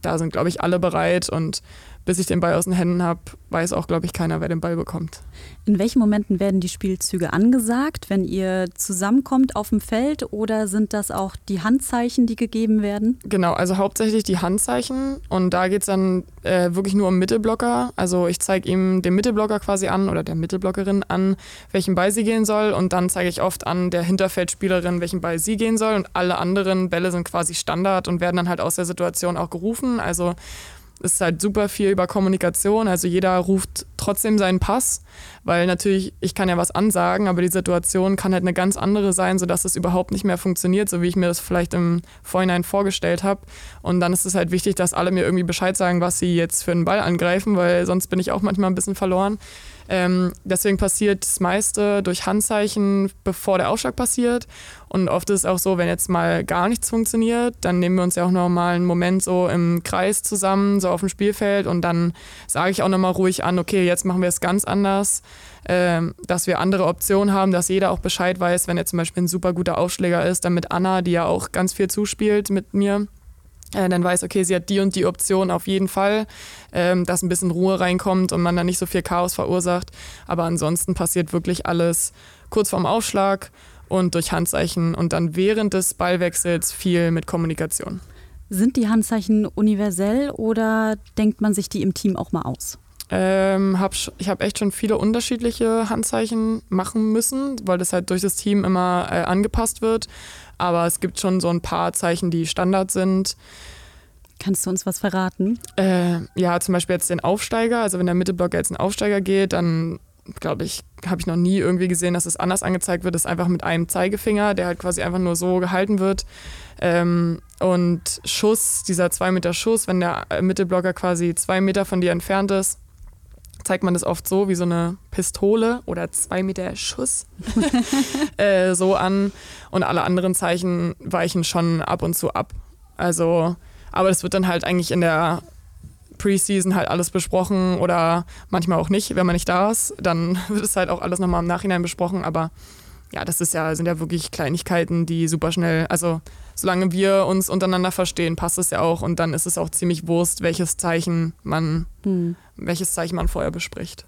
da sind, glaube ich, alle bereit und bis ich den Ball aus den Händen habe, weiß auch, glaube ich, keiner, wer den Ball bekommt. In welchen Momenten werden die Spielzüge angesagt, wenn ihr zusammenkommt auf dem Feld oder sind das auch die Handzeichen, die gegeben werden? Genau, also hauptsächlich die Handzeichen und da geht es dann äh, wirklich nur um Mittelblocker. Also ich zeige ihm den Mittelblocker quasi an oder der Mittelblockerin an, welchen Ball sie gehen soll und dann zeige ich oft an der Hinterfeldspielerin, welchen Ball sie gehen soll und alle anderen Bälle sind quasi Standard und werden dann halt aus der Situation auch gerufen. Also ist halt super viel über Kommunikation. Also jeder ruft trotzdem seinen Pass, weil natürlich, ich kann ja was ansagen, aber die Situation kann halt eine ganz andere sein, sodass es überhaupt nicht mehr funktioniert, so wie ich mir das vielleicht im Vorhinein vorgestellt habe. Und dann ist es halt wichtig, dass alle mir irgendwie Bescheid sagen, was sie jetzt für einen Ball angreifen, weil sonst bin ich auch manchmal ein bisschen verloren. Ähm, deswegen passiert das meiste durch Handzeichen, bevor der Aufschlag passiert. Und oft ist es auch so, wenn jetzt mal gar nichts funktioniert, dann nehmen wir uns ja auch nochmal einen Moment so im Kreis zusammen, so auf dem Spielfeld. Und dann sage ich auch nochmal ruhig an, okay, jetzt machen wir es ganz anders, ähm, dass wir andere Optionen haben, dass jeder auch Bescheid weiß, wenn er zum Beispiel ein super guter Aufschläger ist, dann mit Anna, die ja auch ganz viel zuspielt mit mir äh, dann weiß, okay, sie hat die und die Option auf jeden Fall, ähm, dass ein bisschen Ruhe reinkommt und man dann nicht so viel Chaos verursacht. Aber ansonsten passiert wirklich alles kurz vorm Aufschlag und durch Handzeichen und dann während des Ballwechsels viel mit Kommunikation. Sind die Handzeichen universell oder denkt man sich die im Team auch mal aus? Ähm, hab, ich habe echt schon viele unterschiedliche Handzeichen machen müssen, weil das halt durch das Team immer äh, angepasst wird. Aber es gibt schon so ein paar Zeichen, die Standard sind. Kannst du uns was verraten? Äh, ja, zum Beispiel jetzt den Aufsteiger. Also wenn der Mittelblocker jetzt einen Aufsteiger geht, dann glaube ich, habe ich noch nie irgendwie gesehen, dass es anders angezeigt wird. Das ist einfach mit einem Zeigefinger, der halt quasi einfach nur so gehalten wird. Ähm, und Schuss, dieser 2 Meter Schuss, wenn der Mittelblocker quasi zwei Meter von dir entfernt ist, zeigt man das oft so wie so eine Pistole oder zwei Meter Schuss äh, so an. Und alle anderen Zeichen weichen schon ab und zu ab. Also, aber das wird dann halt eigentlich in der Preseason halt alles besprochen oder manchmal auch nicht, wenn man nicht da ist. Dann wird es halt auch alles nochmal im Nachhinein besprochen. Aber ja, das ist ja, sind ja wirklich Kleinigkeiten, die super schnell, also solange wir uns untereinander verstehen, passt es ja auch und dann ist es auch ziemlich Wurst, welches Zeichen man, hm. welches Zeichen man vorher bespricht.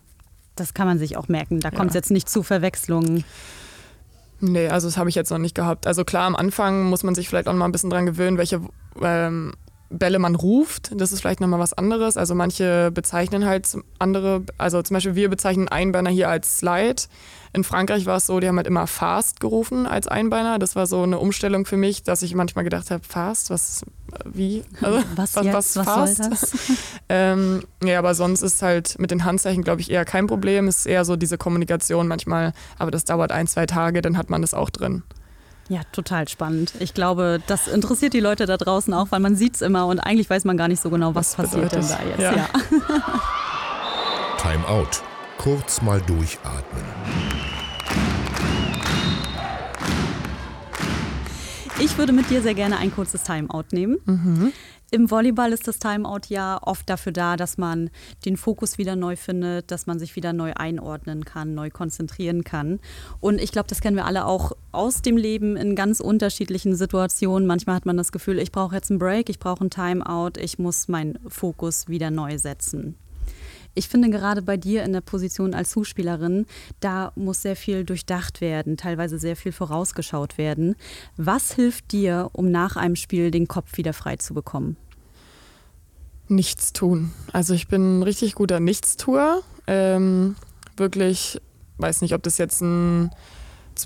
Das kann man sich auch merken. Da ja. kommt es jetzt nicht zu Verwechslungen. Nee, also das habe ich jetzt noch nicht gehabt. Also klar, am Anfang muss man sich vielleicht auch mal ein bisschen dran gewöhnen, welche ähm, Bälle man ruft. Das ist vielleicht nochmal was anderes. Also manche bezeichnen halt andere, also zum Beispiel wir bezeichnen Einbeiner hier als Slide. In Frankreich war es so, die haben halt immer Fast gerufen als Einbeiner. Das war so eine Umstellung für mich, dass ich manchmal gedacht habe, Fast, was, wie? Also, was, was, was, was Fast? Soll das? ähm, ja, aber sonst ist halt mit den Handzeichen, glaube ich, eher kein Problem. Es ist eher so diese Kommunikation manchmal, aber das dauert ein, zwei Tage, dann hat man das auch drin. Ja, total spannend. Ich glaube, das interessiert die Leute da draußen auch, weil man sieht es immer und eigentlich weiß man gar nicht so genau, was, was passiert denn da jetzt. Ja. ja. Time out. Kurz mal durchatmen. Ich würde mit dir sehr gerne ein kurzes Timeout nehmen. Mhm. Im Volleyball ist das Timeout ja oft dafür da, dass man den Fokus wieder neu findet, dass man sich wieder neu einordnen kann, neu konzentrieren kann. Und ich glaube, das kennen wir alle auch aus dem Leben in ganz unterschiedlichen Situationen. Manchmal hat man das Gefühl, ich brauche jetzt einen Break, ich brauche ein Timeout, ich muss meinen Fokus wieder neu setzen. Ich finde gerade bei dir in der Position als Zuspielerin, da muss sehr viel durchdacht werden, teilweise sehr viel vorausgeschaut werden. Was hilft dir, um nach einem Spiel den Kopf wieder frei zu bekommen? Nichts tun. Also ich bin ein richtig guter Nichtstuer. Ähm, wirklich, weiß nicht, ob das jetzt ein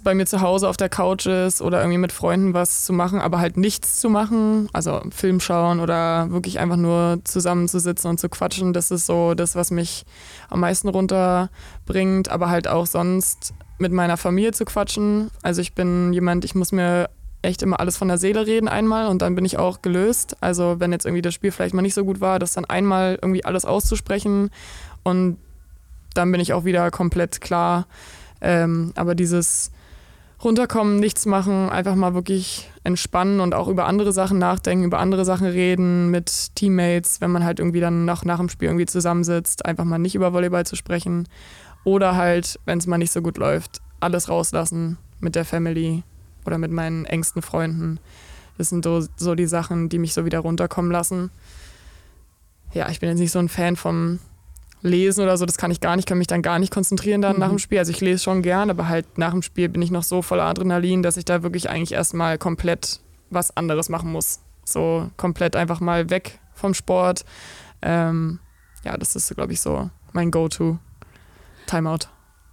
bei mir zu Hause auf der Couch ist oder irgendwie mit Freunden was zu machen, aber halt nichts zu machen, also Film schauen oder wirklich einfach nur zusammenzusitzen und zu quatschen, das ist so das, was mich am meisten runterbringt, aber halt auch sonst mit meiner Familie zu quatschen. Also ich bin jemand, ich muss mir echt immer alles von der Seele reden einmal und dann bin ich auch gelöst. Also wenn jetzt irgendwie das Spiel vielleicht mal nicht so gut war, das dann einmal irgendwie alles auszusprechen und dann bin ich auch wieder komplett klar. Ähm, aber dieses runterkommen, nichts machen, einfach mal wirklich entspannen und auch über andere Sachen nachdenken, über andere Sachen reden mit Teammates, wenn man halt irgendwie dann noch nach dem Spiel irgendwie zusammensitzt, einfach mal nicht über Volleyball zu sprechen. Oder halt, wenn es mal nicht so gut läuft, alles rauslassen mit der Family oder mit meinen engsten Freunden. Das sind so, so die Sachen, die mich so wieder runterkommen lassen. Ja, ich bin jetzt nicht so ein Fan vom lesen oder so, das kann ich gar nicht, kann mich dann gar nicht konzentrieren dann mhm. nach dem Spiel. Also ich lese schon gern, aber halt nach dem Spiel bin ich noch so voller Adrenalin, dass ich da wirklich eigentlich erstmal komplett was anderes machen muss. So komplett einfach mal weg vom Sport. Ähm, ja, das ist, glaube ich, so mein Go-To. Timeout.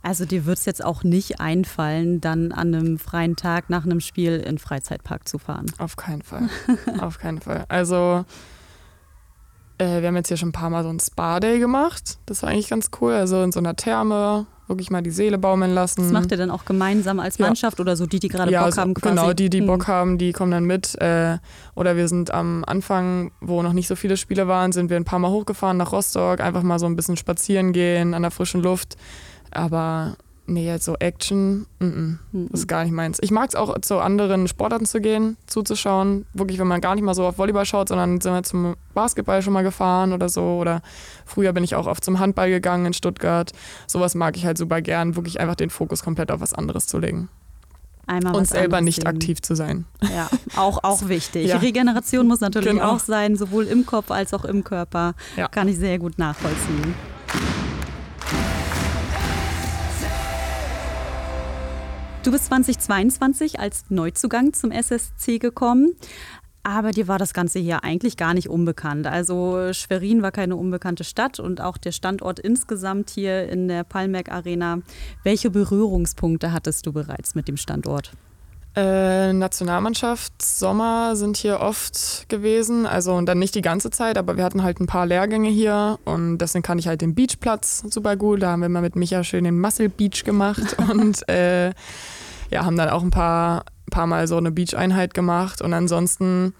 Also dir wird es jetzt auch nicht einfallen, dann an einem freien Tag nach einem Spiel in den Freizeitpark zu fahren. Auf keinen Fall. Auf keinen Fall. Also äh, wir haben jetzt hier schon ein paar Mal so ein Spa-Day gemacht. Das war eigentlich ganz cool. Also in so einer Therme wirklich mal die Seele baumeln lassen. Das macht ihr dann auch gemeinsam als Mannschaft ja. oder so die, die gerade ja, Bock also, haben quasi? Genau, die, die hm. Bock haben, die kommen dann mit. Äh, oder wir sind am Anfang, wo noch nicht so viele Spiele waren, sind wir ein paar Mal hochgefahren nach Rostock, einfach mal so ein bisschen spazieren gehen an der frischen Luft. Aber Nee, so Action, mm -mm, das ist gar nicht meins. Ich mag es auch, zu anderen Sportarten zu gehen, zuzuschauen. Wirklich, wenn man gar nicht mal so auf Volleyball schaut, sondern sind wir zum Basketball schon mal gefahren oder so. Oder früher bin ich auch oft zum Handball gegangen in Stuttgart. Sowas mag ich halt super gern, wirklich einfach den Fokus komplett auf was anderes zu legen. Einmal und selber nicht sehen. aktiv zu sein. Ja, auch, auch wichtig. Ja. Regeneration muss natürlich genau. auch sein, sowohl im Kopf als auch im Körper. Ja. Kann ich sehr gut nachvollziehen. Du bist 2022 als Neuzugang zum SSC gekommen. Aber dir war das Ganze hier eigentlich gar nicht unbekannt. Also Schwerin war keine unbekannte Stadt und auch der Standort insgesamt hier in der Palmerk Arena. Welche Berührungspunkte hattest du bereits mit dem Standort? Äh, Nationalmannschaft, Sommer sind hier oft gewesen. Also und dann nicht die ganze Zeit, aber wir hatten halt ein paar Lehrgänge hier und deswegen kann ich halt den Beachplatz super gut. Da haben wir mal mit Micha schön den Muscle Beach gemacht und äh, ja, haben dann auch ein paar paar Mal so eine Beach-Einheit gemacht und ansonsten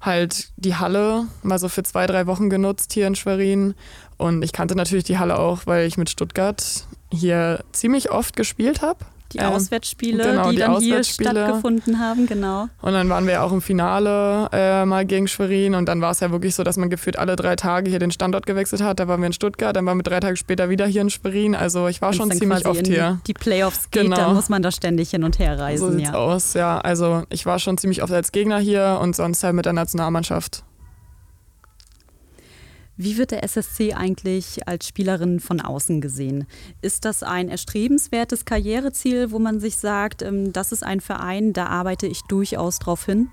halt die Halle mal so für zwei, drei Wochen genutzt hier in Schwerin. Und ich kannte natürlich die Halle auch, weil ich mit Stuttgart hier ziemlich oft gespielt habe. Die ähm, Auswärtsspiele, genau, die, die dann hier stattgefunden haben, genau. Und dann waren wir auch im Finale äh, mal gegen Schwerin und dann war es ja wirklich so, dass man gefühlt alle drei Tage hier den Standort gewechselt hat. Da waren wir in Stuttgart, dann waren wir drei Tage später wieder hier in Schwerin. Also ich war Wenn's schon ziemlich oft hier. Die Playoffs geht, genau. dann muss man da ständig hin und her reisen. So sieht's ja. aus, ja. Also ich war schon ziemlich oft als Gegner hier und sonst halt mit der Nationalmannschaft. Wie wird der SSC eigentlich als Spielerin von außen gesehen? Ist das ein erstrebenswertes Karriereziel, wo man sich sagt, ähm, das ist ein Verein, da arbeite ich durchaus drauf hin?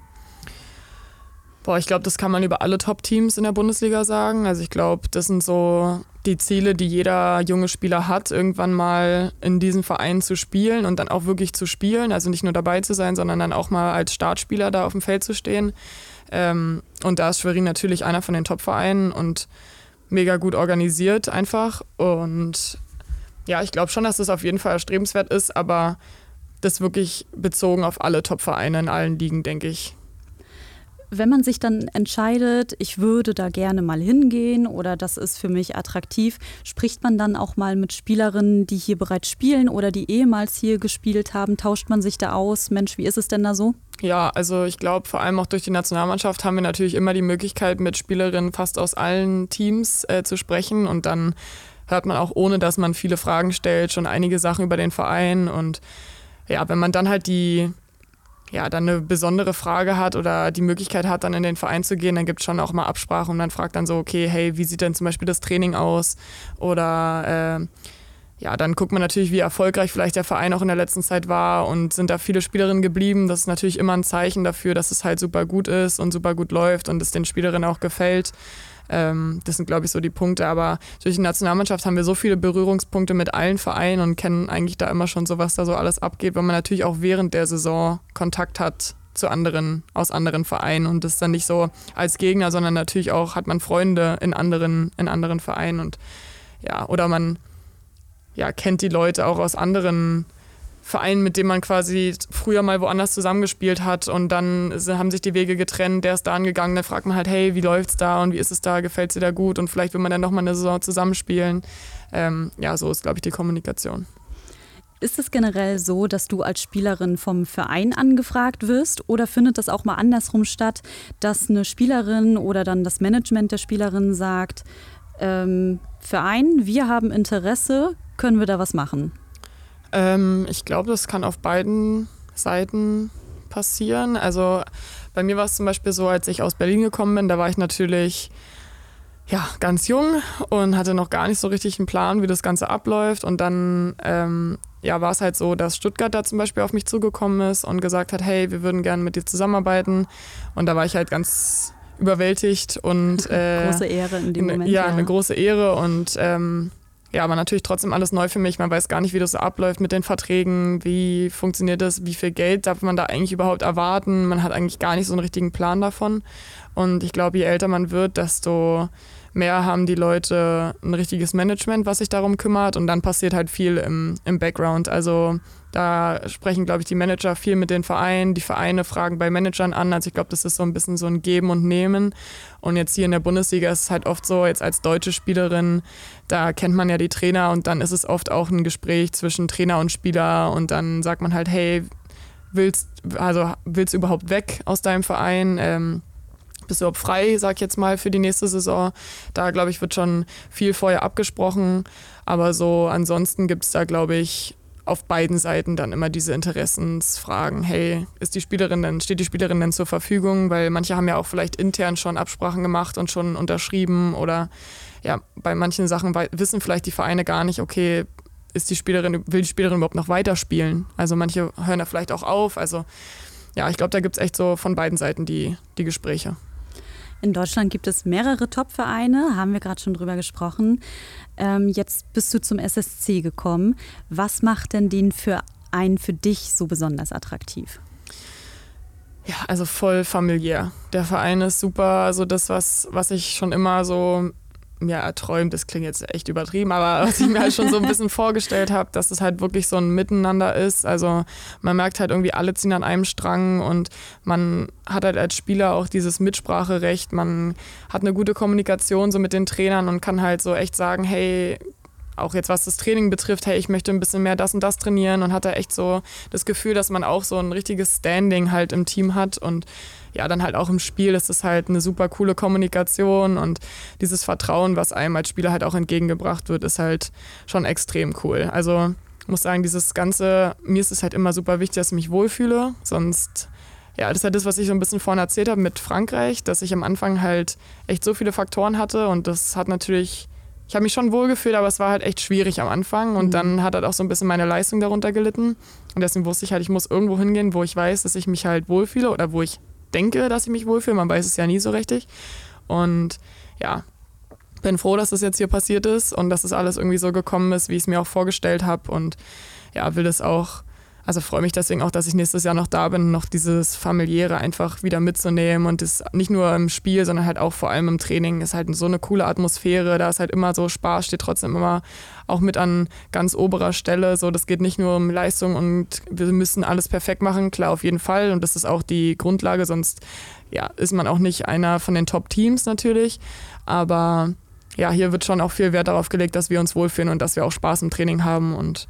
Boah, ich glaube, das kann man über alle Top-Teams in der Bundesliga sagen. Also ich glaube, das sind so die Ziele, die jeder junge Spieler hat, irgendwann mal in diesem Verein zu spielen und dann auch wirklich zu spielen. Also nicht nur dabei zu sein, sondern dann auch mal als Startspieler da auf dem Feld zu stehen. Ähm, und da ist Schwerin natürlich einer von den Top-Vereinen und mega gut organisiert einfach. Und ja, ich glaube schon, dass das auf jeden Fall erstrebenswert ist, aber das wirklich bezogen auf alle Top-Vereine in allen Ligen, denke ich wenn man sich dann entscheidet, ich würde da gerne mal hingehen oder das ist für mich attraktiv, spricht man dann auch mal mit Spielerinnen, die hier bereits spielen oder die ehemals hier gespielt haben? Tauscht man sich da aus? Mensch, wie ist es denn da so? Ja, also ich glaube, vor allem auch durch die Nationalmannschaft haben wir natürlich immer die Möglichkeit, mit Spielerinnen fast aus allen Teams äh, zu sprechen. Und dann hört man auch, ohne dass man viele Fragen stellt, schon einige Sachen über den Verein. Und ja, wenn man dann halt die ja, dann eine besondere Frage hat oder die Möglichkeit hat, dann in den Verein zu gehen, dann gibt es schon auch mal Absprachen. Und man fragt dann so, okay, hey, wie sieht denn zum Beispiel das Training aus? Oder äh, ja, dann guckt man natürlich, wie erfolgreich vielleicht der Verein auch in der letzten Zeit war und sind da viele Spielerinnen geblieben. Das ist natürlich immer ein Zeichen dafür, dass es halt super gut ist und super gut läuft und es den Spielerinnen auch gefällt. Ähm, das sind, glaube ich, so die Punkte. Aber durch die Nationalmannschaft haben wir so viele Berührungspunkte mit allen Vereinen und kennen eigentlich da immer schon so, was da so alles abgeht, weil man natürlich auch während der Saison Kontakt hat zu anderen, aus anderen Vereinen und das ist dann nicht so als Gegner, sondern natürlich auch hat man Freunde in anderen, in anderen Vereinen und ja, oder man ja, kennt die Leute auch aus anderen Verein, mit dem man quasi früher mal woanders zusammengespielt hat und dann haben sich die Wege getrennt, der ist da angegangen, dann fragt man halt, hey, wie läuft's da und wie ist es da, gefällt es dir da gut und vielleicht will man dann nochmal eine Saison zusammenspielen. Ähm, ja, so ist, glaube ich, die Kommunikation. Ist es generell so, dass du als Spielerin vom Verein angefragt wirst oder findet das auch mal andersrum statt, dass eine Spielerin oder dann das Management der Spielerin sagt, ähm, Verein, wir haben Interesse, können wir da was machen? Ähm, ich glaube, das kann auf beiden Seiten passieren. Also bei mir war es zum Beispiel so, als ich aus Berlin gekommen bin, da war ich natürlich ja, ganz jung und hatte noch gar nicht so richtig einen Plan, wie das Ganze abläuft. Und dann ähm, ja, war es halt so, dass Stuttgart da zum Beispiel auf mich zugekommen ist und gesagt hat, hey, wir würden gerne mit dir zusammenarbeiten. Und da war ich halt ganz überwältigt und äh, große Ehre in dem Moment. Ja, ja. eine große Ehre und ähm, ja, aber natürlich trotzdem alles neu für mich. Man weiß gar nicht, wie das so abläuft mit den Verträgen, wie funktioniert das, wie viel Geld darf man da eigentlich überhaupt erwarten. Man hat eigentlich gar nicht so einen richtigen Plan davon. Und ich glaube, je älter man wird, desto mehr haben die Leute ein richtiges Management, was sich darum kümmert. Und dann passiert halt viel im, im Background. Also da sprechen, glaube ich, die Manager viel mit den Vereinen. Die Vereine fragen bei Managern an. Also ich glaube, das ist so ein bisschen so ein Geben und Nehmen. Und jetzt hier in der Bundesliga ist es halt oft so, jetzt als deutsche Spielerin, da kennt man ja die Trainer und dann ist es oft auch ein Gespräch zwischen Trainer und Spieler und dann sagt man halt, hey, willst, also willst du überhaupt weg aus deinem Verein? Ähm, bist du überhaupt frei, sag ich jetzt mal, für die nächste Saison? Da, glaube ich, wird schon viel vorher abgesprochen. Aber so ansonsten gibt es da, glaube ich, auf beiden Seiten dann immer diese Interessensfragen. Hey, ist die Spielerin denn, steht die Spielerin denn zur Verfügung? Weil manche haben ja auch vielleicht intern schon Absprachen gemacht und schon unterschrieben oder ja, bei manchen Sachen wissen vielleicht die Vereine gar nicht, okay, ist die Spielerin, will die Spielerin überhaupt noch weiterspielen? Also manche hören da vielleicht auch auf. Also ja, ich glaube, da gibt es echt so von beiden Seiten die, die Gespräche. In Deutschland gibt es mehrere Top-Vereine, haben wir gerade schon drüber gesprochen. Ähm, jetzt bist du zum SSC gekommen. Was macht denn den für einen für dich so besonders attraktiv? Ja, also voll familiär. Der Verein ist super, also das, was, was ich schon immer so ja, erträumt, das klingt jetzt echt übertrieben, aber was ich mir halt schon so ein bisschen vorgestellt habe, dass es halt wirklich so ein Miteinander ist. Also man merkt halt irgendwie, alle ziehen an einem Strang und man hat halt als Spieler auch dieses Mitspracherecht, man hat eine gute Kommunikation so mit den Trainern und kann halt so echt sagen, hey, auch jetzt was das Training betrifft, hey, ich möchte ein bisschen mehr das und das trainieren und hat da echt so das Gefühl, dass man auch so ein richtiges Standing halt im Team hat und ja, dann halt auch im Spiel ist es halt eine super coole Kommunikation und dieses Vertrauen, was einem als Spieler halt auch entgegengebracht wird, ist halt schon extrem cool. Also ich muss sagen, dieses Ganze, mir ist es halt immer super wichtig, dass ich mich wohlfühle, sonst ja, das ist halt das, was ich so ein bisschen vorhin erzählt habe mit Frankreich, dass ich am Anfang halt echt so viele Faktoren hatte und das hat natürlich ich habe mich schon wohlgefühlt, aber es war halt echt schwierig am Anfang und mhm. dann hat halt auch so ein bisschen meine Leistung darunter gelitten. Und deswegen wusste ich halt, ich muss irgendwo hingehen, wo ich weiß, dass ich mich halt wohlfühle oder wo ich denke, dass ich mich wohlfühle. Man weiß es ja nie so richtig. Und ja, bin froh, dass das jetzt hier passiert ist und dass es das alles irgendwie so gekommen ist, wie ich es mir auch vorgestellt habe. Und ja, will das auch also freue mich deswegen auch, dass ich nächstes Jahr noch da bin, noch dieses familiäre einfach wieder mitzunehmen und das nicht nur im Spiel, sondern halt auch vor allem im Training. Ist halt so eine coole Atmosphäre, da ist halt immer so Spaß, steht trotzdem immer auch mit an ganz oberer Stelle, so das geht nicht nur um Leistung und wir müssen alles perfekt machen, klar auf jeden Fall. Und das ist auch die Grundlage, sonst ja, ist man auch nicht einer von den Top-Teams natürlich, aber ja, hier wird schon auch viel Wert darauf gelegt, dass wir uns wohlfühlen und dass wir auch Spaß im Training haben und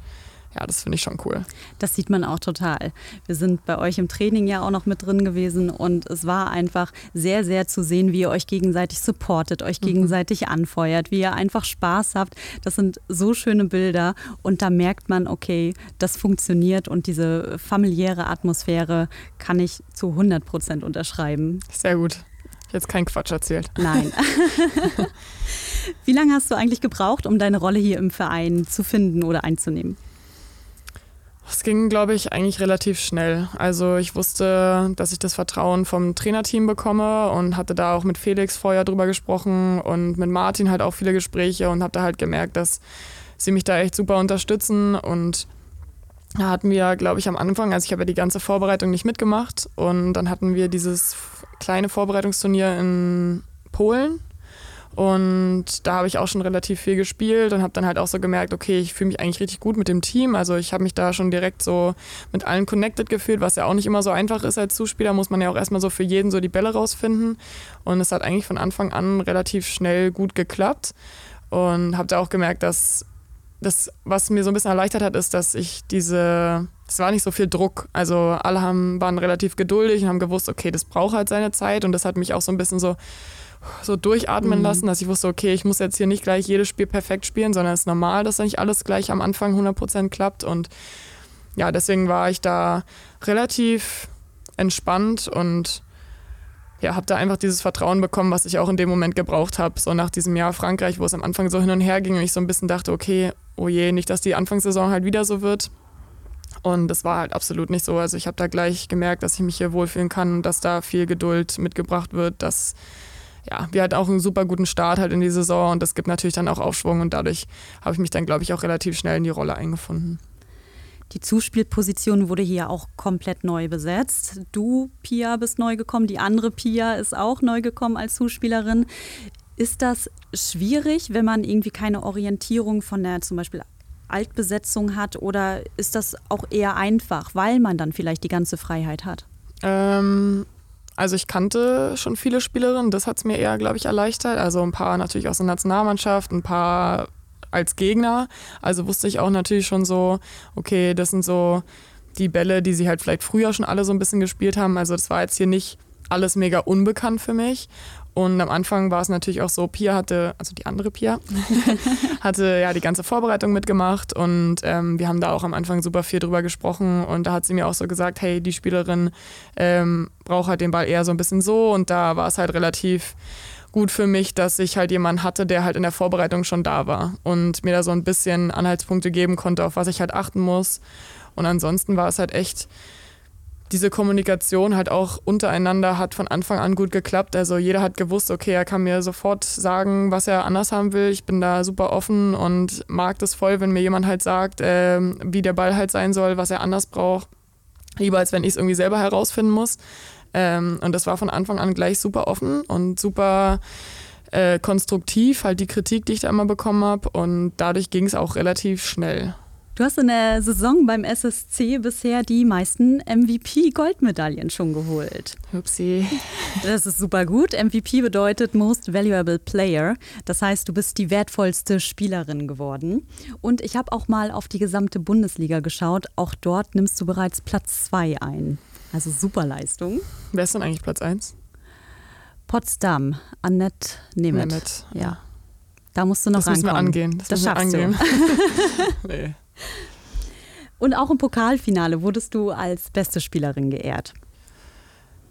ja, das finde ich schon cool. Das sieht man auch total. Wir sind bei euch im Training ja auch noch mit drin gewesen und es war einfach sehr, sehr zu sehen, wie ihr euch gegenseitig supportet, euch mhm. gegenseitig anfeuert, wie ihr einfach Spaß habt. Das sind so schöne Bilder und da merkt man, okay, das funktioniert und diese familiäre Atmosphäre kann ich zu 100 Prozent unterschreiben. Sehr gut. Jetzt kein Quatsch erzählt. Nein. Wie lange hast du eigentlich gebraucht, um deine Rolle hier im Verein zu finden oder einzunehmen? Es ging, glaube ich, eigentlich relativ schnell. Also ich wusste, dass ich das Vertrauen vom Trainerteam bekomme und hatte da auch mit Felix vorher drüber gesprochen und mit Martin halt auch viele Gespräche und habe da halt gemerkt, dass sie mich da echt super unterstützen und da hatten wir, glaube ich, am Anfang, also ich habe ja die ganze Vorbereitung nicht mitgemacht und dann hatten wir dieses kleine Vorbereitungsturnier in Polen und da habe ich auch schon relativ viel gespielt und habe dann halt auch so gemerkt, okay, ich fühle mich eigentlich richtig gut mit dem Team. Also ich habe mich da schon direkt so mit allen connected gefühlt, was ja auch nicht immer so einfach ist als Zuspieler, muss man ja auch erstmal so für jeden so die Bälle rausfinden. Und es hat eigentlich von Anfang an relativ schnell gut geklappt. Und habe da auch gemerkt, dass das, was mir so ein bisschen erleichtert hat, ist, dass ich diese, es war nicht so viel Druck. Also alle haben, waren relativ geduldig und haben gewusst, okay, das braucht halt seine Zeit. Und das hat mich auch so ein bisschen so so durchatmen mhm. lassen, dass ich wusste, okay, ich muss jetzt hier nicht gleich jedes Spiel perfekt spielen, sondern es ist normal, dass nicht alles gleich am Anfang 100% klappt. Und ja, deswegen war ich da relativ entspannt und ja, habe da einfach dieses Vertrauen bekommen, was ich auch in dem Moment gebraucht habe. So nach diesem Jahr Frankreich, wo es am Anfang so hin und her ging und ich so ein bisschen dachte, okay, oh je, nicht, dass die Anfangssaison halt wieder so wird. Und das war halt absolut nicht so. Also ich habe da gleich gemerkt, dass ich mich hier wohlfühlen kann, dass da viel Geduld mitgebracht wird, dass ja, wir hatten auch einen super guten Start halt in die Saison und das gibt natürlich dann auch Aufschwung und dadurch habe ich mich dann, glaube ich, auch relativ schnell in die Rolle eingefunden. Die Zuspielposition wurde hier auch komplett neu besetzt. Du, Pia, bist neu gekommen, die andere Pia ist auch neu gekommen als Zuspielerin. Ist das schwierig, wenn man irgendwie keine Orientierung von der zum Beispiel Altbesetzung hat oder ist das auch eher einfach, weil man dann vielleicht die ganze Freiheit hat? Ähm, also ich kannte schon viele Spielerinnen, das hat es mir eher, glaube ich, erleichtert. Also ein paar natürlich aus der Nationalmannschaft, ein paar als Gegner. Also wusste ich auch natürlich schon so, okay, das sind so die Bälle, die sie halt vielleicht früher schon alle so ein bisschen gespielt haben. Also das war jetzt hier nicht alles mega unbekannt für mich. Und am Anfang war es natürlich auch so, Pia hatte, also die andere Pia, hatte ja die ganze Vorbereitung mitgemacht und ähm, wir haben da auch am Anfang super viel drüber gesprochen und da hat sie mir auch so gesagt, hey, die Spielerin ähm, braucht halt den Ball eher so ein bisschen so und da war es halt relativ gut für mich, dass ich halt jemanden hatte, der halt in der Vorbereitung schon da war und mir da so ein bisschen Anhaltspunkte geben konnte, auf was ich halt achten muss. Und ansonsten war es halt echt diese Kommunikation halt auch untereinander hat von Anfang an gut geklappt. Also jeder hat gewusst, okay, er kann mir sofort sagen, was er anders haben will. Ich bin da super offen und mag das voll, wenn mir jemand halt sagt, äh, wie der Ball halt sein soll, was er anders braucht. Lieber als wenn ich es irgendwie selber herausfinden muss. Ähm, und das war von Anfang an gleich super offen und super äh, konstruktiv, halt die Kritik, die ich da immer bekommen habe. Und dadurch ging es auch relativ schnell. Du hast in der Saison beim SSC bisher die meisten MVP-Goldmedaillen schon geholt. Upsi. Das ist super gut. MVP bedeutet Most Valuable Player. Das heißt, du bist die wertvollste Spielerin geworden. Und ich habe auch mal auf die gesamte Bundesliga geschaut. Auch dort nimmst du bereits Platz 2 ein. Also super Leistung. Wer ist denn eigentlich Platz 1? Potsdam, Annette Nemeth. Nemeth. Ja. Da musst du noch das müssen wir angehen. Das, Das schaffst du. angehen. nee. Und auch im Pokalfinale wurdest du als beste Spielerin geehrt.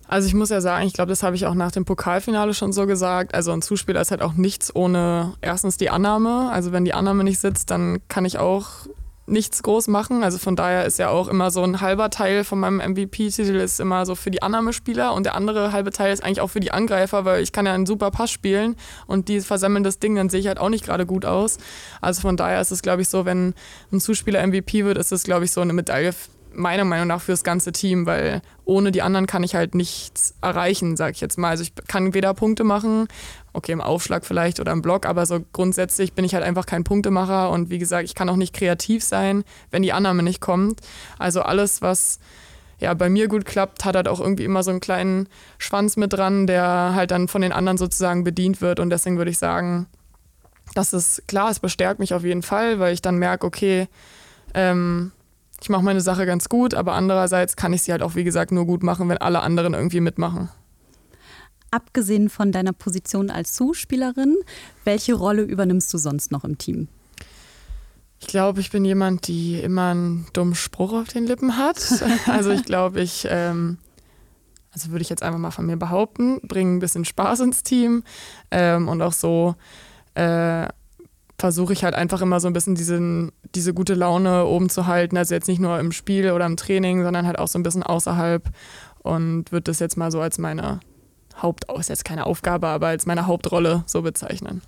Also ich muss ja sagen, ich glaube, das habe ich auch nach dem Pokalfinale schon so gesagt. Also ein Zuspieler ist halt auch nichts ohne erstens die Annahme. Also wenn die Annahme nicht sitzt, dann kann ich auch nichts groß machen. Also von daher ist ja auch immer so ein halber Teil von meinem MVP-Titel ist immer so für die Annahmespieler und der andere halbe Teil ist eigentlich auch für die Angreifer, weil ich kann ja einen super Pass spielen und die versemmeln das Ding, dann sehe ich halt auch nicht gerade gut aus. Also von daher ist es, glaube ich, so, wenn ein Zuspieler MVP wird, ist es, glaube ich, so eine Medaille meiner Meinung nach fürs ganze Team, weil ohne die anderen kann ich halt nichts erreichen, sag ich jetzt mal. Also ich kann weder Punkte machen, okay, im Aufschlag vielleicht oder im Block, aber so grundsätzlich bin ich halt einfach kein Punktemacher und wie gesagt, ich kann auch nicht kreativ sein, wenn die Annahme nicht kommt. Also alles, was ja, bei mir gut klappt, hat halt auch irgendwie immer so einen kleinen Schwanz mit dran, der halt dann von den anderen sozusagen bedient wird und deswegen würde ich sagen, das ist klar, es bestärkt mich auf jeden Fall, weil ich dann merke, okay, ähm, ich mache meine Sache ganz gut, aber andererseits kann ich sie halt auch, wie gesagt, nur gut machen, wenn alle anderen irgendwie mitmachen. Abgesehen von deiner Position als Zuspielerin, welche Rolle übernimmst du sonst noch im Team? Ich glaube, ich bin jemand, die immer einen dummen Spruch auf den Lippen hat. Also ich glaube, ich, ähm, also würde ich jetzt einfach mal von mir behaupten, bringe ein bisschen Spaß ins Team ähm, und auch so äh, versuche ich halt einfach immer so ein bisschen diesen, diese gute Laune oben zu halten. Also jetzt nicht nur im Spiel oder im Training, sondern halt auch so ein bisschen außerhalb und würde das jetzt mal so als meine Haupt, ist jetzt keine Aufgabe, aber als meine Hauptrolle so bezeichnen.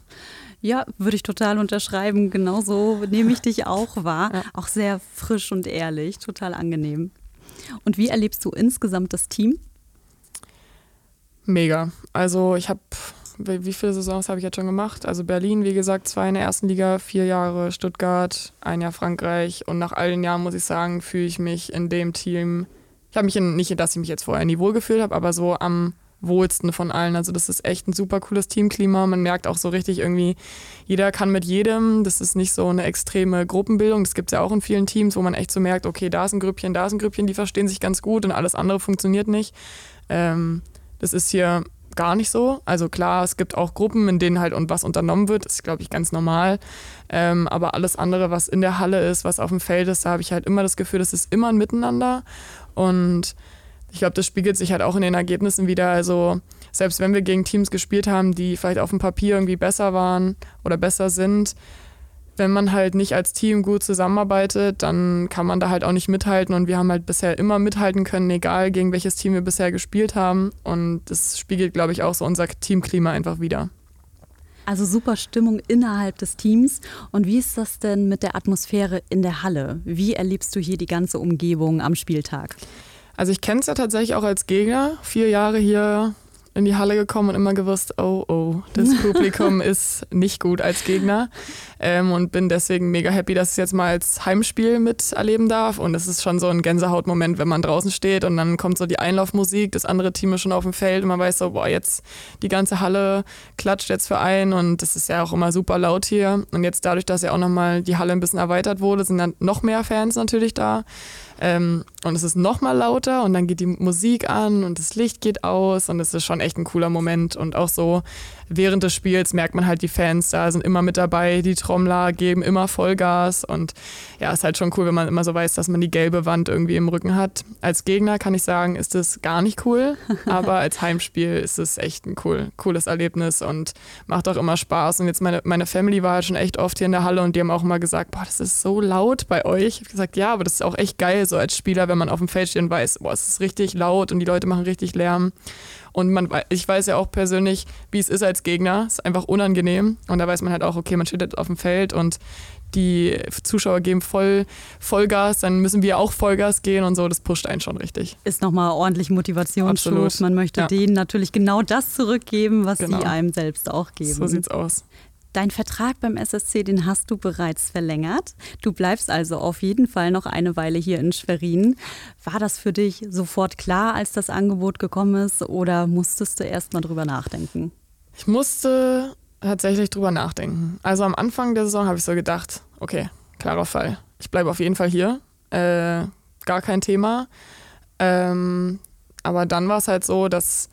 Ja, würde ich total unterschreiben. Genauso nehme ich dich auch wahr. Ja. Auch sehr frisch und ehrlich, total angenehm. Und wie erlebst du insgesamt das Team? Mega. Also ich habe, wie viele Saisons habe ich jetzt schon gemacht? Also Berlin, wie gesagt, zwei in der ersten Liga, vier Jahre Stuttgart, ein Jahr Frankreich. Und nach all den Jahren muss ich sagen, fühle ich mich in dem Team, ich habe mich in, nicht, dass ich mich jetzt vorher nie wohl gefühlt habe, aber so am wohlsten von allen. Also das ist echt ein super cooles Teamklima. Man merkt auch so richtig irgendwie, jeder kann mit jedem. Das ist nicht so eine extreme Gruppenbildung. Das gibt es ja auch in vielen Teams, wo man echt so merkt, okay, da ist ein Grüppchen, da ist ein Grüppchen, die verstehen sich ganz gut und alles andere funktioniert nicht. Ähm, das ist hier gar nicht so. Also klar, es gibt auch Gruppen, in denen halt und was unternommen wird, ist, glaube ich, ganz normal. Ähm, aber alles andere, was in der Halle ist, was auf dem Feld ist, da habe ich halt immer das Gefühl, das ist immer ein Miteinander. Und ich glaube, das spiegelt sich halt auch in den Ergebnissen wieder. Also selbst wenn wir gegen Teams gespielt haben, die vielleicht auf dem Papier irgendwie besser waren oder besser sind, wenn man halt nicht als Team gut zusammenarbeitet, dann kann man da halt auch nicht mithalten. Und wir haben halt bisher immer mithalten können, egal gegen welches Team wir bisher gespielt haben. Und das spiegelt, glaube ich, auch so unser Teamklima einfach wieder. Also super Stimmung innerhalb des Teams. Und wie ist das denn mit der Atmosphäre in der Halle? Wie erlebst du hier die ganze Umgebung am Spieltag? Also ich kenne es ja tatsächlich auch als Gegner. Vier Jahre hier in die Halle gekommen und immer gewusst, oh, oh, das Publikum ist nicht gut als Gegner. Ähm, und bin deswegen mega happy, dass ich es jetzt mal als Heimspiel miterleben darf. Und es ist schon so ein Gänsehautmoment, wenn man draußen steht und dann kommt so die Einlaufmusik, das andere Team ist schon auf dem Feld und man weiß so, boah, jetzt die ganze Halle klatscht jetzt für einen und das ist ja auch immer super laut hier. Und jetzt dadurch, dass ja auch nochmal die Halle ein bisschen erweitert wurde, sind dann noch mehr Fans natürlich da. Ähm, und es ist noch mal lauter und dann geht die Musik an und das Licht geht aus und es ist schon echt ein cooler Moment. Und auch so während des Spiels merkt man halt, die Fans da sind immer mit dabei, die Trommler geben immer Vollgas und ja, ist halt schon cool, wenn man immer so weiß, dass man die gelbe Wand irgendwie im Rücken hat. Als Gegner kann ich sagen, ist das gar nicht cool, aber als Heimspiel ist es echt ein cool, cooles Erlebnis und macht auch immer Spaß. Und jetzt meine, meine Family war halt schon echt oft hier in der Halle und die haben auch immer gesagt, boah, das ist so laut bei euch. Ich habe gesagt, ja, aber das ist auch echt geil, geil, so als Spieler, wenn man auf dem Feld steht und weiß, boah, es ist richtig laut und die Leute machen richtig Lärm. Und man, ich weiß ja auch persönlich, wie es ist als Gegner. Es ist einfach unangenehm. Und da weiß man halt auch, okay, man steht jetzt auf dem Feld und die Zuschauer geben voll Vollgas, dann müssen wir auch Vollgas gehen und so. Das pusht einen schon richtig. Ist nochmal ordentlich Motivationsschub. Man möchte ja. denen natürlich genau das zurückgeben, was genau. sie einem selbst auch geben. So sieht's aus. Dein Vertrag beim SSC, den hast du bereits verlängert. Du bleibst also auf jeden Fall noch eine Weile hier in Schwerin. War das für dich sofort klar, als das Angebot gekommen ist, oder musstest du erst mal drüber nachdenken? Ich musste tatsächlich drüber nachdenken. Also am Anfang der Saison habe ich so gedacht, okay, klarer Fall. Ich bleibe auf jeden Fall hier. Äh, gar kein Thema. Ähm, aber dann war es halt so, dass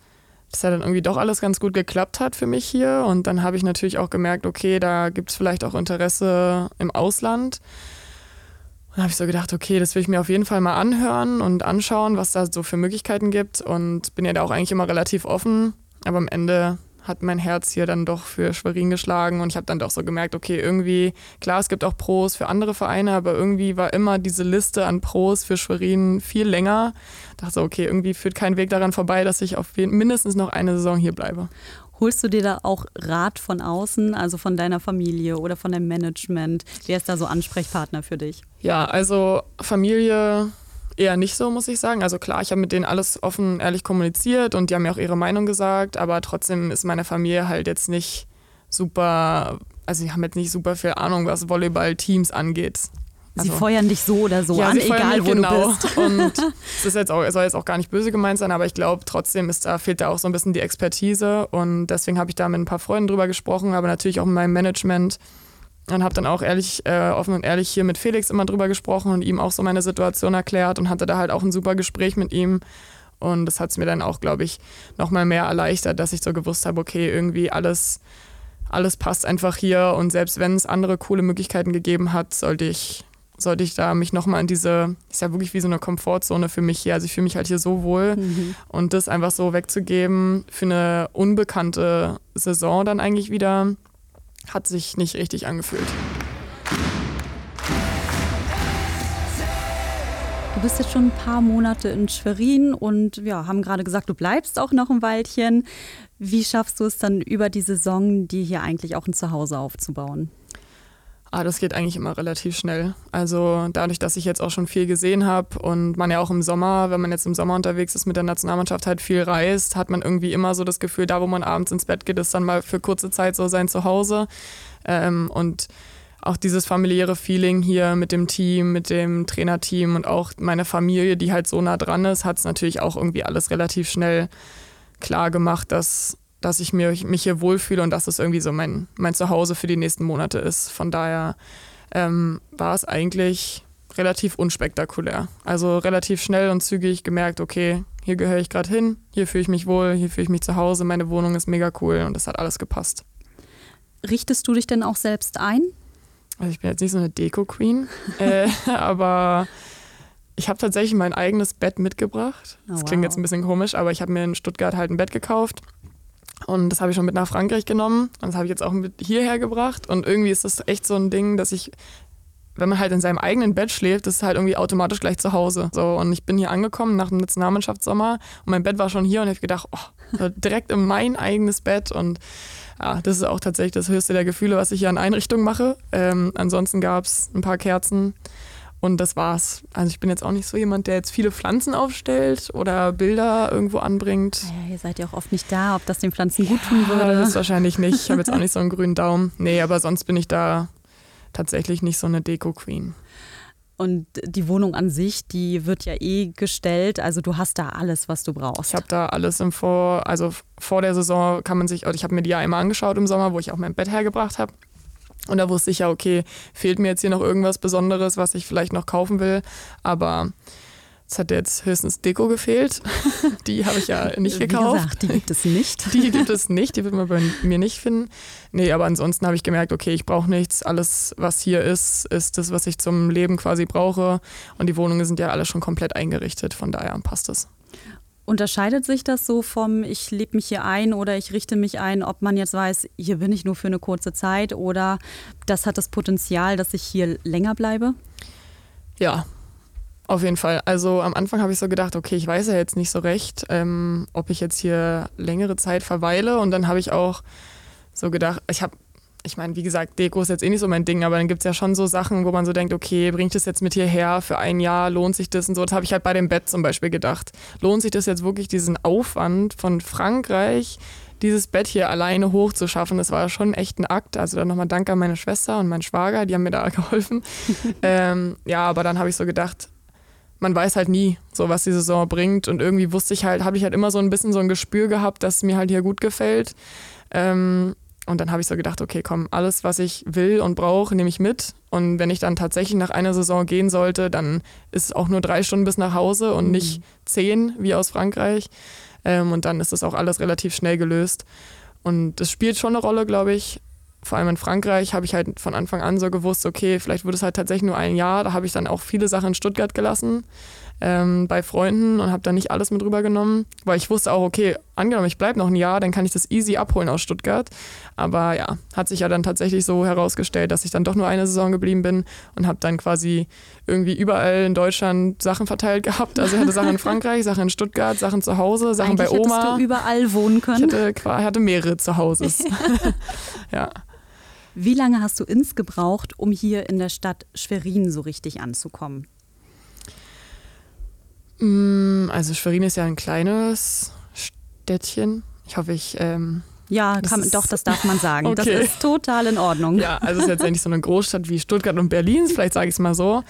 das ja dann irgendwie doch alles ganz gut geklappt hat für mich hier. Und dann habe ich natürlich auch gemerkt, okay, da gibt es vielleicht auch Interesse im Ausland. Und habe ich so gedacht, okay, das will ich mir auf jeden Fall mal anhören und anschauen, was da so für Möglichkeiten gibt. Und bin ja da auch eigentlich immer relativ offen. Aber am Ende hat mein Herz hier dann doch für Schwerin geschlagen und ich habe dann doch so gemerkt, okay, irgendwie, klar, es gibt auch Pros für andere Vereine, aber irgendwie war immer diese Liste an Pros für Schwerin viel länger. Ich dachte so, okay, irgendwie führt kein Weg daran vorbei, dass ich auf mindestens noch eine Saison hier bleibe. Holst du dir da auch Rat von außen, also von deiner Familie oder von deinem Management? Wer ist da so Ansprechpartner für dich? Ja, also Familie Eher nicht so, muss ich sagen. Also klar, ich habe mit denen alles offen, ehrlich kommuniziert und die haben mir auch ihre Meinung gesagt, aber trotzdem ist meine Familie halt jetzt nicht super, also die haben jetzt nicht super viel Ahnung, was Volleyball-Teams angeht. Also, sie feuern dich so oder so ja, an, egal wo genau. du bist. Und es ist jetzt auch, soll jetzt auch gar nicht böse gemeint sein, aber ich glaube trotzdem ist da, fehlt da auch so ein bisschen die Expertise und deswegen habe ich da mit ein paar Freunden drüber gesprochen, aber natürlich auch mit meinem Management und habe dann auch ehrlich, äh, offen und ehrlich hier mit Felix immer drüber gesprochen und ihm auch so meine Situation erklärt und hatte da halt auch ein super Gespräch mit ihm. Und das hat es mir dann auch, glaube ich, nochmal mehr erleichtert, dass ich so gewusst habe, okay, irgendwie alles, alles passt einfach hier und selbst wenn es andere coole Möglichkeiten gegeben hat, sollte ich, sollte ich da mich nochmal in diese, ist ja wirklich wie so eine Komfortzone für mich hier. Also ich fühle mich halt hier so wohl mhm. und das einfach so wegzugeben für eine unbekannte Saison dann eigentlich wieder, hat sich nicht richtig angefühlt. Du bist jetzt schon ein paar Monate in Schwerin und ja, haben gerade gesagt, du bleibst auch noch ein Weilchen. Wie schaffst du es dann über die Saison, dir hier eigentlich auch ein Zuhause aufzubauen? Ah, das geht eigentlich immer relativ schnell. Also dadurch, dass ich jetzt auch schon viel gesehen habe und man ja auch im Sommer, wenn man jetzt im Sommer unterwegs ist mit der Nationalmannschaft halt viel reist, hat man irgendwie immer so das Gefühl, da wo man abends ins Bett geht, ist dann mal für kurze Zeit so sein Zuhause. Ähm, und auch dieses familiäre Feeling hier mit dem Team, mit dem Trainerteam und auch meine Familie, die halt so nah dran ist, hat es natürlich auch irgendwie alles relativ schnell klar gemacht, dass dass ich mir, mich hier wohlfühle und dass es irgendwie so mein, mein Zuhause für die nächsten Monate ist. Von daher ähm, war es eigentlich relativ unspektakulär. Also relativ schnell und zügig gemerkt, okay, hier gehöre ich gerade hin, hier fühle ich mich wohl, hier fühle ich mich zu Hause, meine Wohnung ist mega cool und das hat alles gepasst. Richtest du dich denn auch selbst ein? Also ich bin jetzt nicht so eine Deko-Queen, äh, aber ich habe tatsächlich mein eigenes Bett mitgebracht. Das oh, wow. klingt jetzt ein bisschen komisch, aber ich habe mir in Stuttgart halt ein Bett gekauft und das habe ich schon mit nach Frankreich genommen und das habe ich jetzt auch mit hierher gebracht. Und irgendwie ist das echt so ein Ding, dass ich, wenn man halt in seinem eigenen Bett schläft, ist halt irgendwie automatisch gleich zu Hause. So, und ich bin hier angekommen nach dem Nationalmannschaftssommer und mein Bett war schon hier und ich habe gedacht, oh, direkt in mein eigenes Bett. Und ja, das ist auch tatsächlich das höchste der Gefühle, was ich hier an Einrichtungen mache. Ähm, ansonsten gab es ein paar Kerzen und das war's. Also ich bin jetzt auch nicht so jemand, der jetzt viele Pflanzen aufstellt oder Bilder irgendwo anbringt. Ja, ihr seid ja auch oft nicht da, ob das den Pflanzen gut tun würde. Ja, das wahrscheinlich nicht. Ich habe jetzt auch nicht so einen grünen Daumen. Nee, aber sonst bin ich da tatsächlich nicht so eine Deko-Queen. Und die Wohnung an sich, die wird ja eh gestellt. Also du hast da alles, was du brauchst. Ich habe da alles im Vor, also vor der Saison kann man sich, ich habe mir die ja einmal angeschaut im Sommer, wo ich auch mein Bett hergebracht habe. Und da wusste ich ja, okay, fehlt mir jetzt hier noch irgendwas Besonderes, was ich vielleicht noch kaufen will. Aber es hat jetzt höchstens Deko gefehlt. Die habe ich ja nicht Wie gekauft. Gesagt, die gibt es nicht. Die gibt es nicht, die wird man bei mir nicht finden. Nee, aber ansonsten habe ich gemerkt, okay, ich brauche nichts. Alles, was hier ist, ist das, was ich zum Leben quasi brauche. Und die Wohnungen sind ja alle schon komplett eingerichtet, von daher passt es. Unterscheidet sich das so vom, ich lebe mich hier ein oder ich richte mich ein, ob man jetzt weiß, hier bin ich nur für eine kurze Zeit oder das hat das Potenzial, dass ich hier länger bleibe? Ja, Auf jeden Fall. Also am Anfang habe ich so gedacht, okay, ich weiß ja jetzt nicht so recht, ähm, ob ich jetzt hier längere Zeit verweile. Und dann habe ich auch so gedacht, ich habe, ich meine, wie gesagt, Deko ist jetzt eh nicht so mein Ding, aber dann gibt es ja schon so Sachen, wo man so denkt, okay, bringe ich das jetzt mit hierher für ein Jahr, lohnt sich das und so. Das habe ich halt bei dem Bett zum Beispiel gedacht. Lohnt sich das jetzt wirklich, diesen Aufwand von Frankreich, dieses Bett hier alleine hochzuschaffen? Das war schon echt ein Akt. Also dann nochmal Danke an meine Schwester und meinen Schwager, die haben mir da geholfen. ähm, ja, aber dann habe ich so gedacht, man weiß halt nie, so was die Saison bringt. Und irgendwie wusste ich halt, habe ich halt immer so ein bisschen so ein Gespür gehabt, dass es mir halt hier gut gefällt. Ähm, und dann habe ich so gedacht, okay, komm, alles, was ich will und brauche, nehme ich mit. Und wenn ich dann tatsächlich nach einer Saison gehen sollte, dann ist es auch nur drei Stunden bis nach Hause und mhm. nicht zehn wie aus Frankreich. Ähm, und dann ist das auch alles relativ schnell gelöst. Und das spielt schon eine Rolle, glaube ich, vor allem in Frankreich habe ich halt von Anfang an so gewusst, okay, vielleicht wird es halt tatsächlich nur ein Jahr. Da habe ich dann auch viele Sachen in Stuttgart gelassen ähm, bei Freunden und habe da nicht alles mit rübergenommen, weil ich wusste auch, okay, angenommen, ich bleibe noch ein Jahr, dann kann ich das easy abholen aus Stuttgart. Aber ja, hat sich ja dann tatsächlich so herausgestellt, dass ich dann doch nur eine Saison geblieben bin und habe dann quasi irgendwie überall in Deutschland Sachen verteilt gehabt. Also ich hatte Sachen in Frankreich, Sachen in Stuttgart, Sachen zu Hause, Sachen Eigentlich bei Oma. Du überall wohnen können. Ich hatte, hatte mehrere Zuhauses. ja. Wie lange hast du ins gebraucht, um hier in der Stadt Schwerin so richtig anzukommen? Mm, also Schwerin ist ja ein kleines Städtchen. Ich hoffe, ich... Ähm, ja, kann, doch, das darf man sagen. Okay. Das ist total in Ordnung. Ja, also es ist jetzt nicht so eine Großstadt wie Stuttgart und Berlin, vielleicht sage ich es mal so.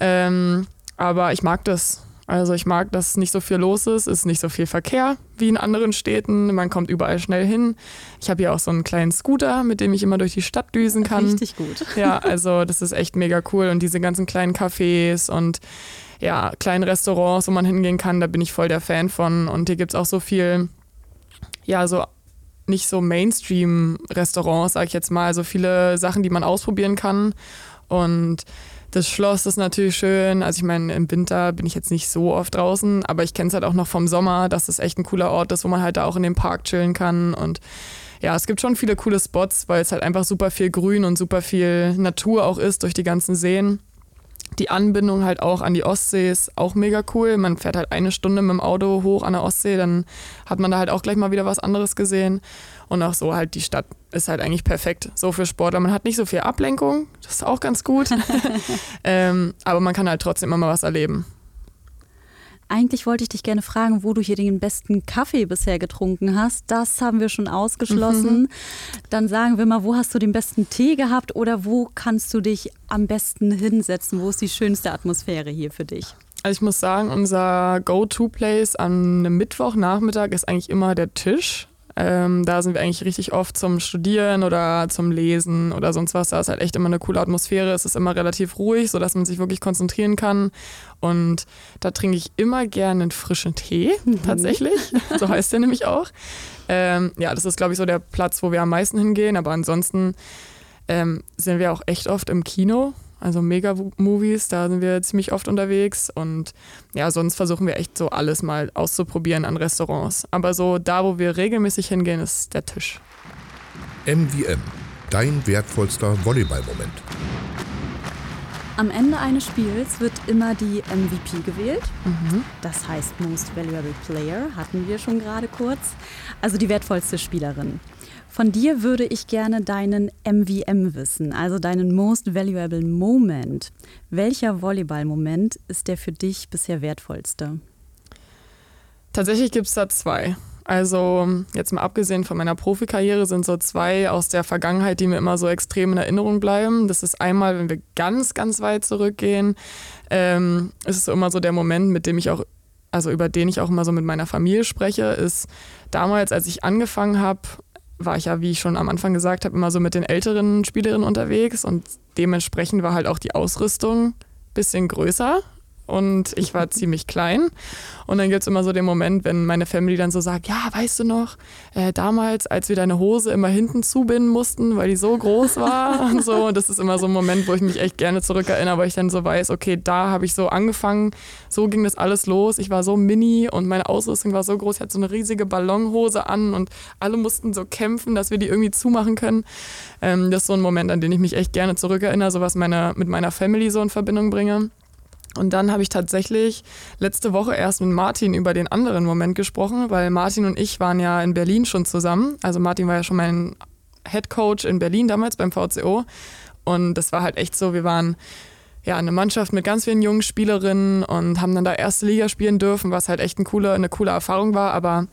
Ähm, aber ich mag das. Also ich mag, dass nicht so viel los ist, ist nicht so viel Verkehr wie in anderen Städten. Man kommt überall schnell hin. Ich habe hier auch so einen kleinen Scooter, mit dem ich immer durch die Stadt düsen kann. Richtig gut. Ja, also das ist echt mega cool. Und diese ganzen kleinen Cafés und ja, kleinen Restaurants, wo man hingehen kann, da bin ich voll der Fan von. Und hier gibt es auch so viel, ja, so nicht so Mainstream-Restaurants, sag ich jetzt mal, so viele Sachen, die man ausprobieren kann. Und das Schloss ist natürlich schön. Also ich meine, im Winter bin ich jetzt nicht so oft draußen, aber ich kenne es halt auch noch vom Sommer, dass es echt ein cooler Ort ist, wo man halt da auch in dem Park chillen kann. Und ja, es gibt schon viele coole Spots, weil es halt einfach super viel Grün und super viel Natur auch ist durch die ganzen Seen. Die Anbindung halt auch an die Ostsee ist auch mega cool. Man fährt halt eine Stunde mit dem Auto hoch an der Ostsee, dann hat man da halt auch gleich mal wieder was anderes gesehen. Und auch so halt die Stadt ist halt eigentlich perfekt so für Sportler. Man hat nicht so viel Ablenkung, das ist auch ganz gut. ähm, aber man kann halt trotzdem immer mal was erleben. Eigentlich wollte ich dich gerne fragen, wo du hier den besten Kaffee bisher getrunken hast. Das haben wir schon ausgeschlossen. Mhm. Dann sagen wir mal, wo hast du den besten Tee gehabt oder wo kannst du dich am besten hinsetzen? Wo ist die schönste Atmosphäre hier für dich? Also ich muss sagen, unser Go-To-Place am Mittwochnachmittag ist eigentlich immer der Tisch. Ähm, da sind wir eigentlich richtig oft zum Studieren oder zum Lesen oder sonst was. Da ist halt echt immer eine coole Atmosphäre. Es ist immer relativ ruhig, sodass man sich wirklich konzentrieren kann. Und da trinke ich immer gerne einen frischen Tee, mhm. tatsächlich. so heißt der nämlich auch. Ähm, ja, das ist, glaube ich, so der Platz, wo wir am meisten hingehen. Aber ansonsten ähm, sind wir auch echt oft im Kino. Also Mega-Movies, da sind wir ziemlich oft unterwegs und ja, sonst versuchen wir echt so alles mal auszuprobieren an Restaurants. Aber so da, wo wir regelmäßig hingehen, ist der Tisch. MVM, dein wertvollster Volleyball-Moment. Am Ende eines Spiels wird immer die MVP gewählt. Mhm. Das heißt Most Valuable Player, hatten wir schon gerade kurz. Also die wertvollste Spielerin. Von dir würde ich gerne deinen MVM wissen, also deinen Most Valuable Moment. Welcher Volleyball-Moment ist der für dich bisher wertvollste? Tatsächlich gibt es da zwei. Also jetzt mal abgesehen von meiner Profikarriere sind so zwei aus der Vergangenheit, die mir immer so extrem in Erinnerung bleiben. Das ist einmal, wenn wir ganz, ganz weit zurückgehen, ähm, ist es immer so der Moment, mit dem ich auch, also über den ich auch immer so mit meiner Familie spreche, ist damals, als ich angefangen habe, war ich ja, wie ich schon am Anfang gesagt habe, immer so mit den älteren Spielerinnen unterwegs und dementsprechend war halt auch die Ausrüstung ein bisschen größer und ich war ziemlich klein. Und dann gibt es immer so den Moment, wenn meine Family dann so sagt, ja, weißt du noch, äh, damals, als wir deine Hose immer hinten zubinden mussten, weil die so groß war und so. Und das ist immer so ein Moment, wo ich mich echt gerne zurückerinnere, weil ich dann so weiß, okay, da habe ich so angefangen, so ging das alles los. Ich war so mini und meine Ausrüstung war so groß, ich hatte so eine riesige Ballonhose an und alle mussten so kämpfen, dass wir die irgendwie zumachen können. Ähm, das ist so ein Moment, an den ich mich echt gerne zurückerinnere, so was meine, mit meiner Family so in Verbindung bringe. Und dann habe ich tatsächlich letzte Woche erst mit Martin über den anderen Moment gesprochen, weil Martin und ich waren ja in Berlin schon zusammen. Also Martin war ja schon mein Head Coach in Berlin damals beim VCO. Und das war halt echt so, wir waren ja eine Mannschaft mit ganz vielen jungen Spielerinnen und haben dann da erste Liga spielen dürfen, was halt echt ein cooler, eine coole Erfahrung war. Aber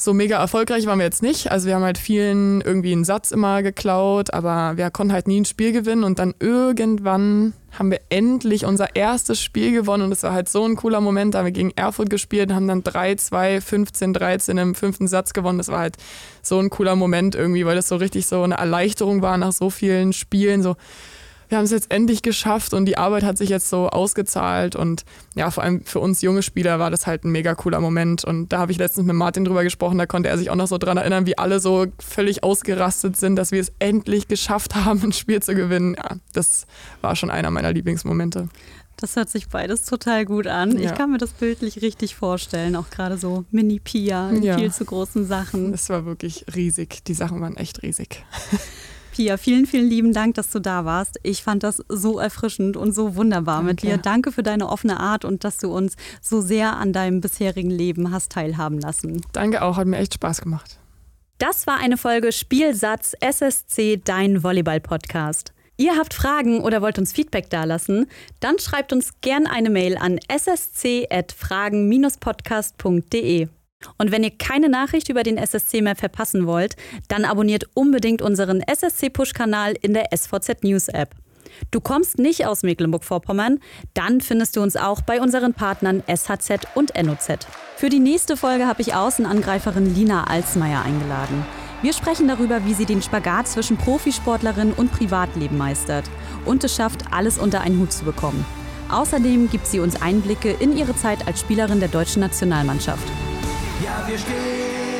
so mega erfolgreich waren wir jetzt nicht. Also wir haben halt vielen irgendwie einen Satz immer geklaut, aber wir konnten halt nie ein Spiel gewinnen. Und dann irgendwann haben wir endlich unser erstes Spiel gewonnen und es war halt so ein cooler Moment. Da haben wir gegen Erfurt gespielt, haben dann 3-2, 15, 13 im fünften Satz gewonnen. Das war halt so ein cooler Moment irgendwie, weil das so richtig so eine Erleichterung war nach so vielen Spielen. So, wir haben es jetzt endlich geschafft und die Arbeit hat sich jetzt so ausgezahlt und ja, vor allem für uns junge Spieler war das halt ein mega cooler Moment und da habe ich letztens mit Martin drüber gesprochen, da konnte er sich auch noch so dran erinnern, wie alle so völlig ausgerastet sind, dass wir es endlich geschafft haben, ein Spiel zu gewinnen. Ja, das war schon einer meiner Lieblingsmomente. Das hört sich beides total gut an. Ja. Ich kann mir das bildlich richtig vorstellen, auch gerade so Mini-Pia in ja. viel zu großen Sachen. Es war wirklich riesig. Die Sachen waren echt riesig. Pia, vielen, vielen lieben Dank, dass du da warst. Ich fand das so erfrischend und so wunderbar Danke. mit dir. Danke für deine offene Art und dass du uns so sehr an deinem bisherigen Leben hast teilhaben lassen. Danke auch, hat mir echt Spaß gemacht. Das war eine Folge Spielsatz SSC, dein Volleyball-Podcast. Ihr habt Fragen oder wollt uns Feedback dalassen? Dann schreibt uns gern eine Mail an ssc.fragen-podcast.de. Und wenn ihr keine Nachricht über den SSC mehr verpassen wollt, dann abonniert unbedingt unseren SSC-Push-Kanal in der SVZ News App. Du kommst nicht aus Mecklenburg-Vorpommern, dann findest du uns auch bei unseren Partnern SHZ und NOZ. Für die nächste Folge habe ich Außenangreiferin Lina Alsmeier eingeladen. Wir sprechen darüber, wie sie den Spagat zwischen Profisportlerin und Privatleben meistert und es schafft, alles unter einen Hut zu bekommen. Außerdem gibt sie uns Einblicke in ihre Zeit als Spielerin der deutschen Nationalmannschaft. Ja, wir stehen